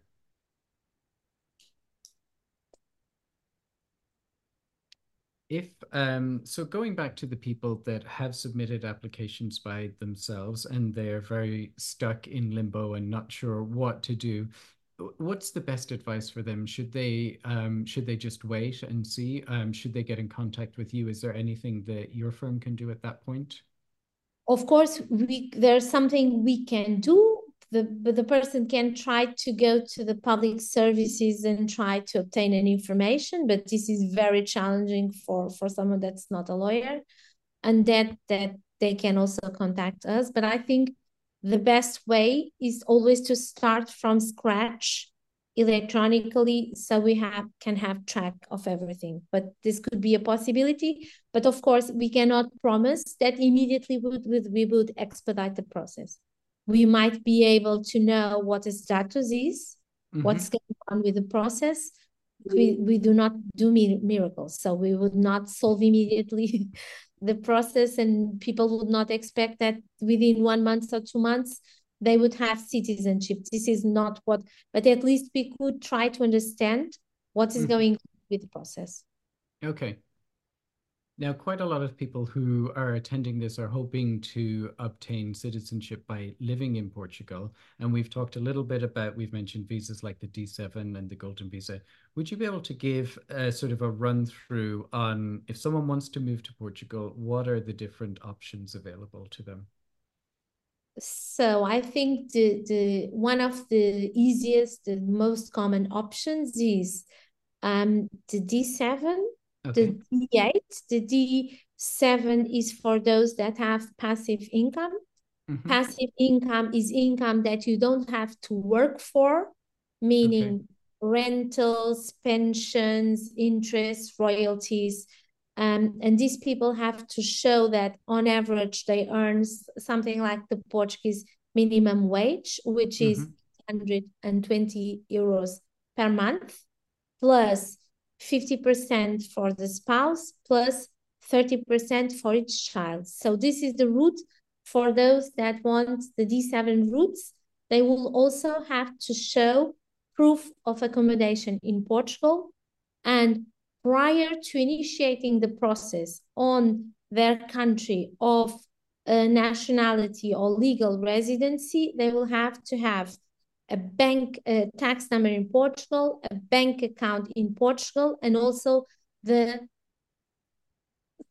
If um, so, going back to the people that have submitted applications by themselves and they're very stuck in limbo and not sure what to do, what's the best advice for them? Should they um, should they just wait and see? Um, should they get in contact with you? Is there anything that your firm can do at that point? Of course, we there's something we can do. The the person can try to go to the public services and try to obtain an information, but this is very challenging for for someone that's not a lawyer, and that that they can also contact us. But I think the best way is always to start from scratch electronically so we have can have track of everything. But this could be a possibility. But of course we cannot promise that immediately we would, we would expedite the process we might be able to know what the status is mm-hmm. what's going on with the process. We, we do not do miracles so we would not solve immediately the process and people would not expect that within one month or two months they would have citizenship. This is not what but at least we could try to understand what is mm-hmm. going on with the process. Okay now, quite a lot of people who are attending this are hoping to obtain citizenship by living in Portugal. And we've talked a little bit about, we've mentioned visas like the D7 and the Golden Visa. Would you be able to give a sort of a run through on if someone wants to move to Portugal, what are the different options available to them? So I think the, the one of the easiest, the most common options is um, the D7 Okay. The D8, the D7 is for those that have passive income. Mm-hmm. Passive income is income that you don't have to work for, meaning okay. rentals, pensions, interest, royalties. Um, and these people have to show that on average they earn something like the Portuguese minimum wage, which mm-hmm. is 120 euros per month, plus 50% for the spouse plus 30% for each child. So this is the route for those that want the D7 routes. They will also have to show proof of accommodation in Portugal. And prior to initiating the process on their country of uh, nationality or legal residency, they will have to have a bank a tax number in Portugal, a bank account in Portugal, and also the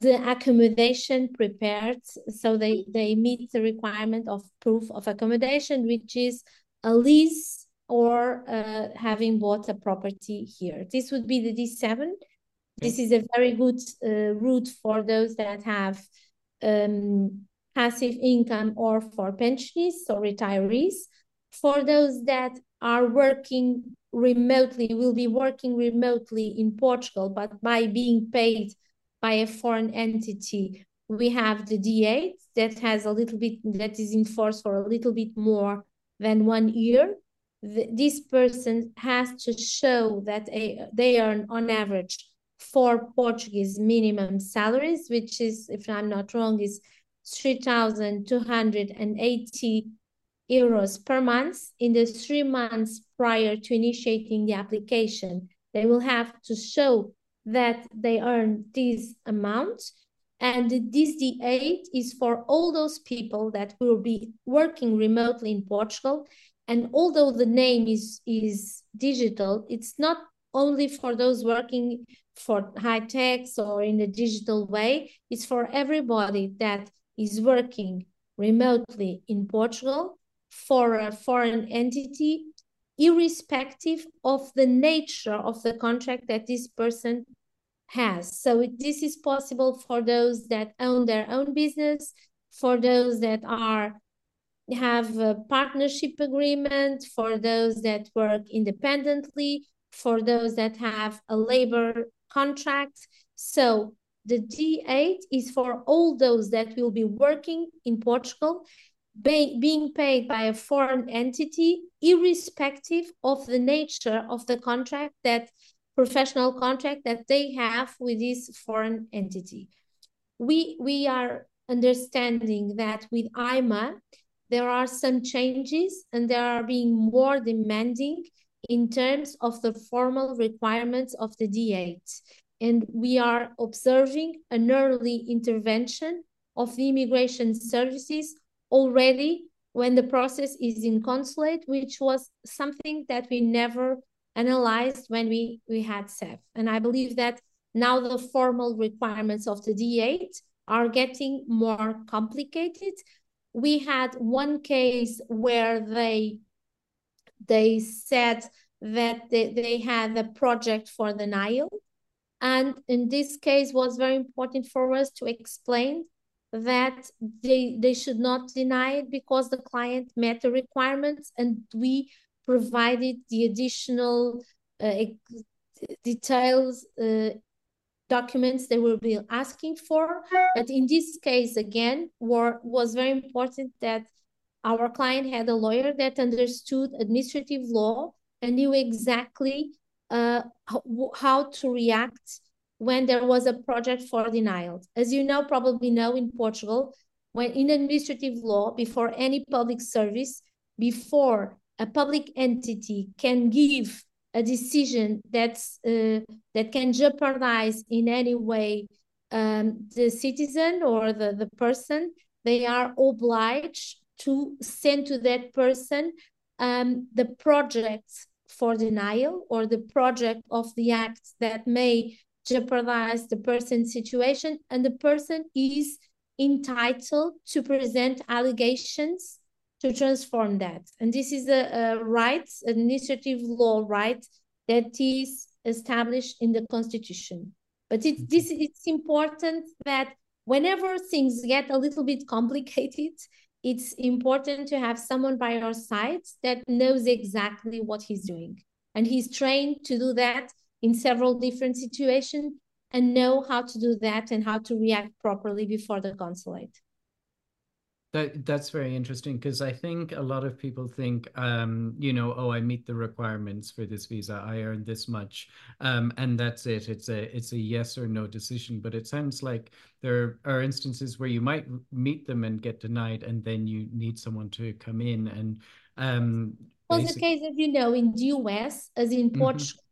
the accommodation prepared. So they they meet the requirement of proof of accommodation which is a lease or uh, having bought a property here. This would be the d7 this is a very good uh, route for those that have um, passive income or for pensioners or retirees for those that are working remotely, will be working remotely in Portugal, but by being paid by a foreign entity, we have the D8 that has a little bit, that is in force for a little bit more than one year. The, this person has to show that a, they earn on average four Portuguese minimum salaries, which is, if I'm not wrong, is 3,280 euros per month in the three months prior to initiating the application. They will have to show that they earn this amount. And this D8 is for all those people that will be working remotely in Portugal. And although the name is, is digital, it's not only for those working for high techs or in a digital way, it's for everybody that is working remotely in Portugal for a foreign entity, irrespective of the nature of the contract that this person has. So this is possible for those that own their own business, for those that are have a partnership agreement, for those that work independently, for those that have a labor contract. So the D8 is for all those that will be working in Portugal be, being paid by a foreign entity, irrespective of the nature of the contract that professional contract that they have with this foreign entity. We, we are understanding that with AIMA, there are some changes and they are being more demanding in terms of the formal requirements of the D8. And we are observing an early intervention of the immigration services already when the process is in consulate, which was something that we never analyzed when we, we had SEF. And I believe that now the formal requirements of the D8 are getting more complicated. We had one case where they they said that they, they had a project for the Nile. And in this case was very important for us to explain that they, they should not deny it because the client met the requirements and we provided the additional uh, details uh, documents they will be asking for. But in this case, again, were, was very important that our client had a lawyer that understood administrative law and knew exactly uh, how, how to react when there was a project for denial. As you know, probably know in Portugal, when in administrative law, before any public service, before a public entity can give a decision that's uh, that can jeopardize in any way um, the citizen or the, the person, they are obliged to send to that person um, the project for denial or the project of the act that may jeopardize the person's situation and the person is entitled to present allegations to transform that. And this is a, a right, administrative law right that is established in the constitution. But it, mm-hmm. this it's important that whenever things get a little bit complicated, it's important to have someone by your side that knows exactly what he's doing. And he's trained to do that in several different situations and know how to do that and how to react properly before the consulate. That that's very interesting because I think a lot of people think, um, you know, oh, I meet the requirements for this visa, I earn this much, um, and that's it. It's a it's a yes or no decision. But it sounds like there are instances where you might meet them and get denied, and then you need someone to come in and. Um, was the case, as you know, in the US, as in mm-hmm. Portugal.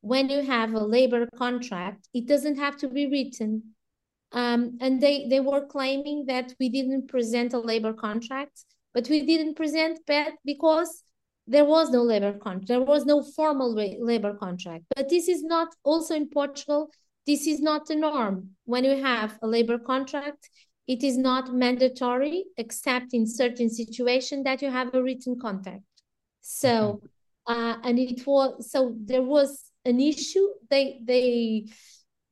When you have a labor contract, it doesn't have to be written um, and they, they were claiming that we didn't present a labor contract, but we didn't present that because there was no labor contract. There was no formal labor contract. But this is not also in Portugal. This is not the norm. When you have a labor contract, it is not mandatory, except in certain situations that you have a written contract. So, uh, and it was so there was an issue. They they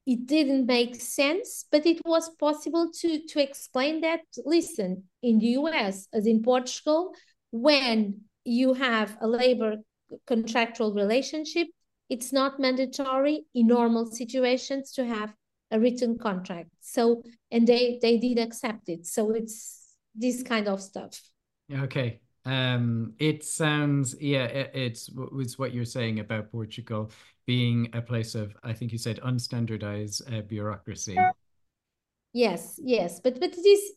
it didn't make sense, but it was possible to, to explain that, listen, in the US, as in Portugal, when you have a labor contractual relationship, it's not mandatory in normal situations to have a written contract. So, and they, they did accept it. So it's this kind of stuff. Okay. Um, it sounds, yeah, it, it's, what you're saying about Portugal being a place of, I think you said, unstandardized uh, bureaucracy. Yes, yes, but but this,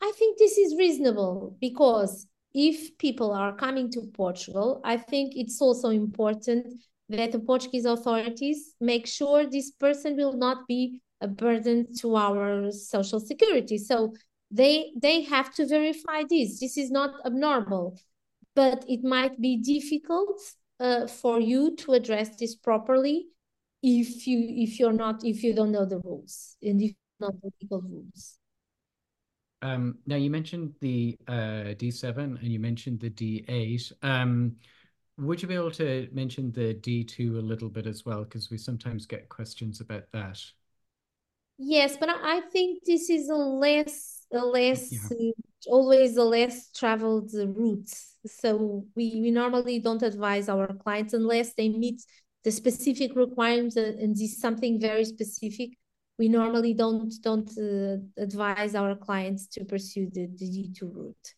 I think this is reasonable because if people are coming to Portugal, I think it's also important that the Portuguese authorities make sure this person will not be a burden to our social security. So they they have to verify this. This is not abnormal, but it might be difficult uh, for you to address this properly if you if you're not if you don't know the rules and if not the legal rules. Um, now you mentioned the uh, D7 and you mentioned the D8. Um, would you be able to mention the D2 a little bit as well? Because we sometimes get questions about that. Yes, but I think this is a less a less yeah. always a less traveled route. So we, we normally don't advise our clients unless they meet the specific requirements and this is something very specific. We normally don't don't uh, advise our clients to pursue the, the D2 route.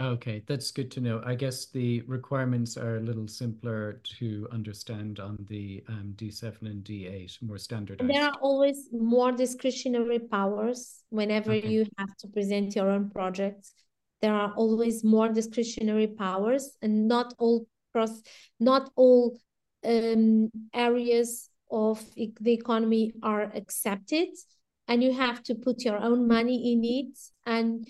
Okay, that's good to know. I guess the requirements are a little simpler to understand on the um, D7 and D8, more standardized. There are always more discretionary powers whenever okay. you have to present your own projects. There are always more discretionary powers, and not all cross, not all um, areas of the economy are accepted, and you have to put your own money in it and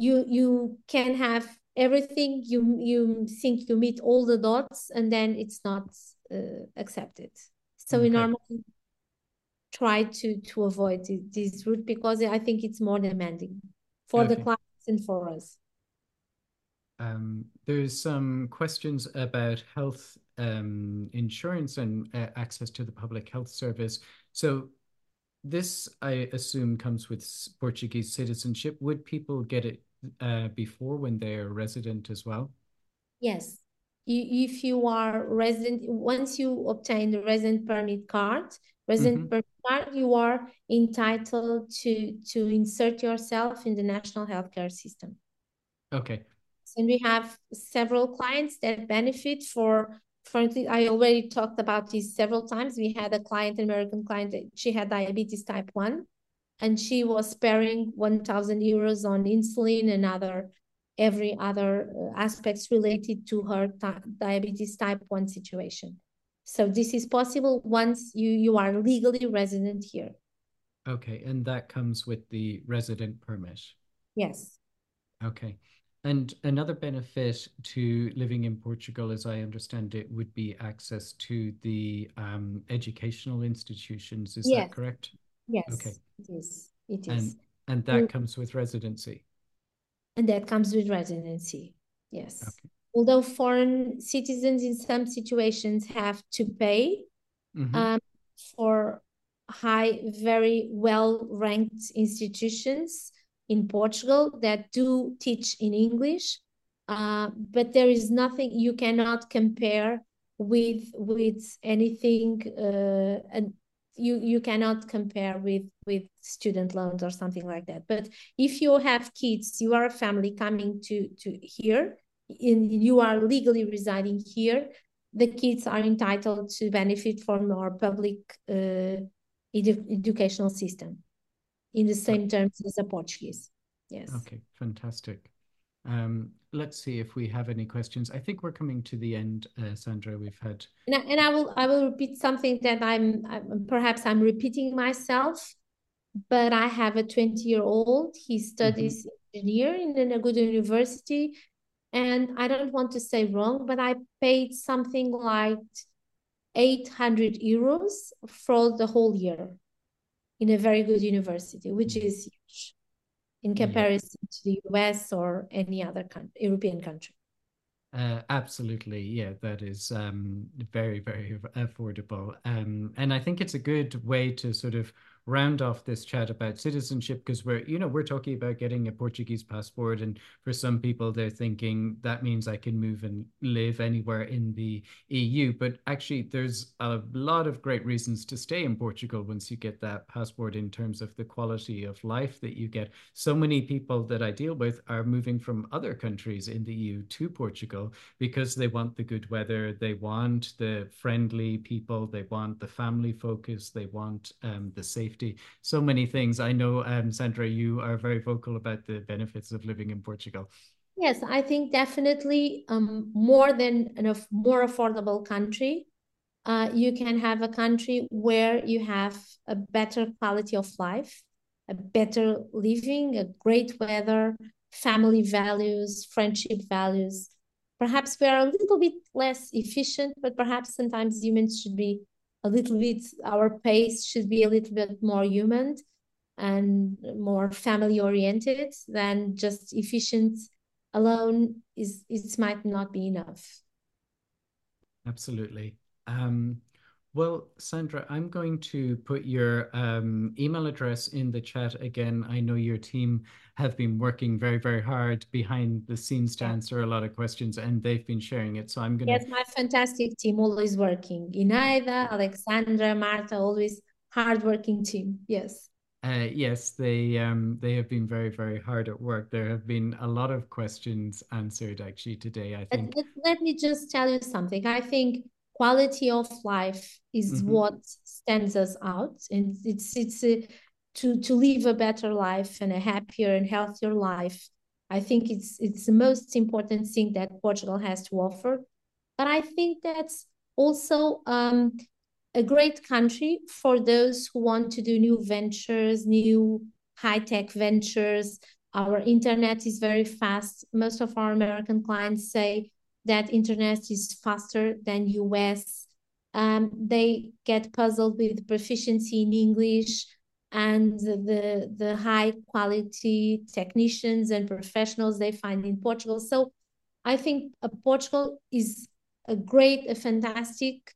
you you can have everything you you think you meet all the dots and then it's not uh, accepted so okay. we normally try to to avoid this route because i think it's more demanding for okay. the clients and for us um, there's some questions about health um, insurance and uh, access to the public health service so this i assume comes with portuguese citizenship would people get it uh, before when they're resident as well? Yes. if you are resident, once you obtain the resident permit card, resident mm -hmm. permit card, you are entitled to to insert yourself in the national healthcare system. Okay. And we have several clients that benefit for for I already talked about this several times. We had a client, an American client, she had diabetes type 1 and she was sparing 1000 euros on insulin and other every other uh, aspects related to her diabetes type 1 situation so this is possible once you you are legally resident here okay and that comes with the resident permit yes okay and another benefit to living in Portugal, as I understand it, would be access to the um, educational institutions. Is yes. that correct? Yes. Okay. It is. It is. And, and that mm. comes with residency. And that comes with residency. Yes. Okay. Although foreign citizens in some situations have to pay mm-hmm. um, for high, very well ranked institutions in Portugal that do teach in English. Uh, but there is nothing you cannot compare with with anything uh, and you you cannot compare with with student loans or something like that. But if you have kids you are a family coming to to here in you are legally residing here the kids are entitled to benefit from our public uh, edu educational system in the same terms as a portuguese. Yes. Okay fantastic um, let's see if we have any questions. I think we're coming to the end, uh, Sandra. We've had and I, and I will I will repeat something that I'm, I'm perhaps I'm repeating myself, but I have a 20 year old. He studies mm-hmm. engineer in a good university, and I don't want to say wrong, but I paid something like 800 euros for the whole year in a very good university, which mm-hmm. is in comparison yeah. to the US or any other European country. Uh, absolutely, yeah, that is um, very, very affordable, um, and I think it's a good way to sort of round off this chat about citizenship because we're you know we're talking about getting a portuguese passport and for some people they're thinking that means i can move and live anywhere in the eu but actually there's a lot of great reasons to stay in portugal once you get that passport in terms of the quality of life that you get. So many people that i deal with are moving from other countries in the eu to portugal because they want the good weather they want the friendly people they want the family focus they want um, the safe safety, so many things. I know, um, Sandra, you are very vocal about the benefits of living in Portugal. Yes, I think definitely um, more than a more affordable country. Uh, you can have a country where you have a better quality of life, a better living, a great weather, family values, friendship values. Perhaps we are a little bit less efficient, but perhaps sometimes humans should be a little bit our pace should be a little bit more human and more family oriented than just efficient alone is it might not be enough. Absolutely. Um, well, Sandra, I'm going to put your um, email address in the chat again. I know your team have been working very, very hard behind the scenes to answer a lot of questions, and they've been sharing it. So I'm going to. Yes, my fantastic team always working. Inaida, Alexandra, Marta, always hardworking team. Yes. Uh, yes, they um, they have been very very hard at work. There have been a lot of questions answered actually today. I think. Let, let me just tell you something. I think quality of life is mm-hmm. what stands us out and it's it's a, to to live a better life and a happier and healthier life i think it's it's the most important thing that portugal has to offer but i think that's also um, a great country for those who want to do new ventures new high-tech ventures Our internet is very fast. Most of our American clients say that internet is faster than US. Um, they get puzzled with proficiency in English and the, the high quality technicians and professionals they find in Portugal. So I think uh, Portugal is a great, a fantastic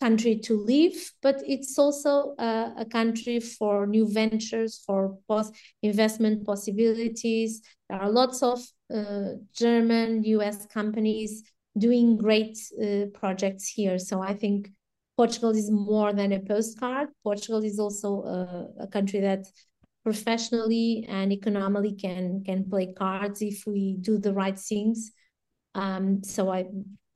country to live, but it's also uh, a country for new ventures, for post investment possibilities. There are lots of uh, German, US companies doing great uh, projects here. So I think Portugal is more than a postcard. Portugal is also a, a country that professionally and economically can can play cards if we do the right things. Um, so I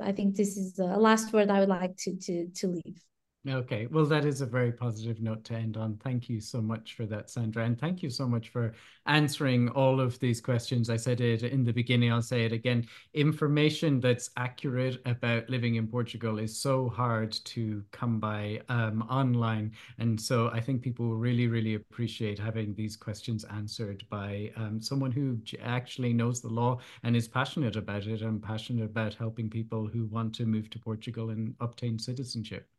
I think this is the last word I would like to to to leave. Okay, well, that is a very positive note to end on. Thank you so much for that, Sandra. And thank you so much for answering all of these questions. I said it in the beginning, I'll say it again. Information that's accurate about living in Portugal is so hard to come by um, online. And so I think people really, really appreciate having these questions answered by um, someone who actually knows the law and is passionate about it and passionate about helping people who want to move to Portugal and obtain citizenship.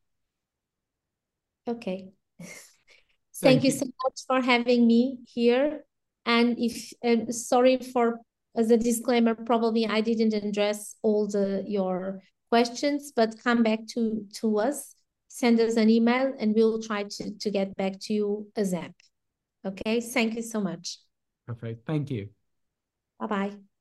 Okay. Thank, Thank you. you so much for having me here. And if uh, sorry for as a disclaimer, probably I didn't address all the your questions, but come back to to us, send us an email, and we'll try to to get back to you ASAP. Okay. Thank you so much. Perfect. Thank you. Bye bye.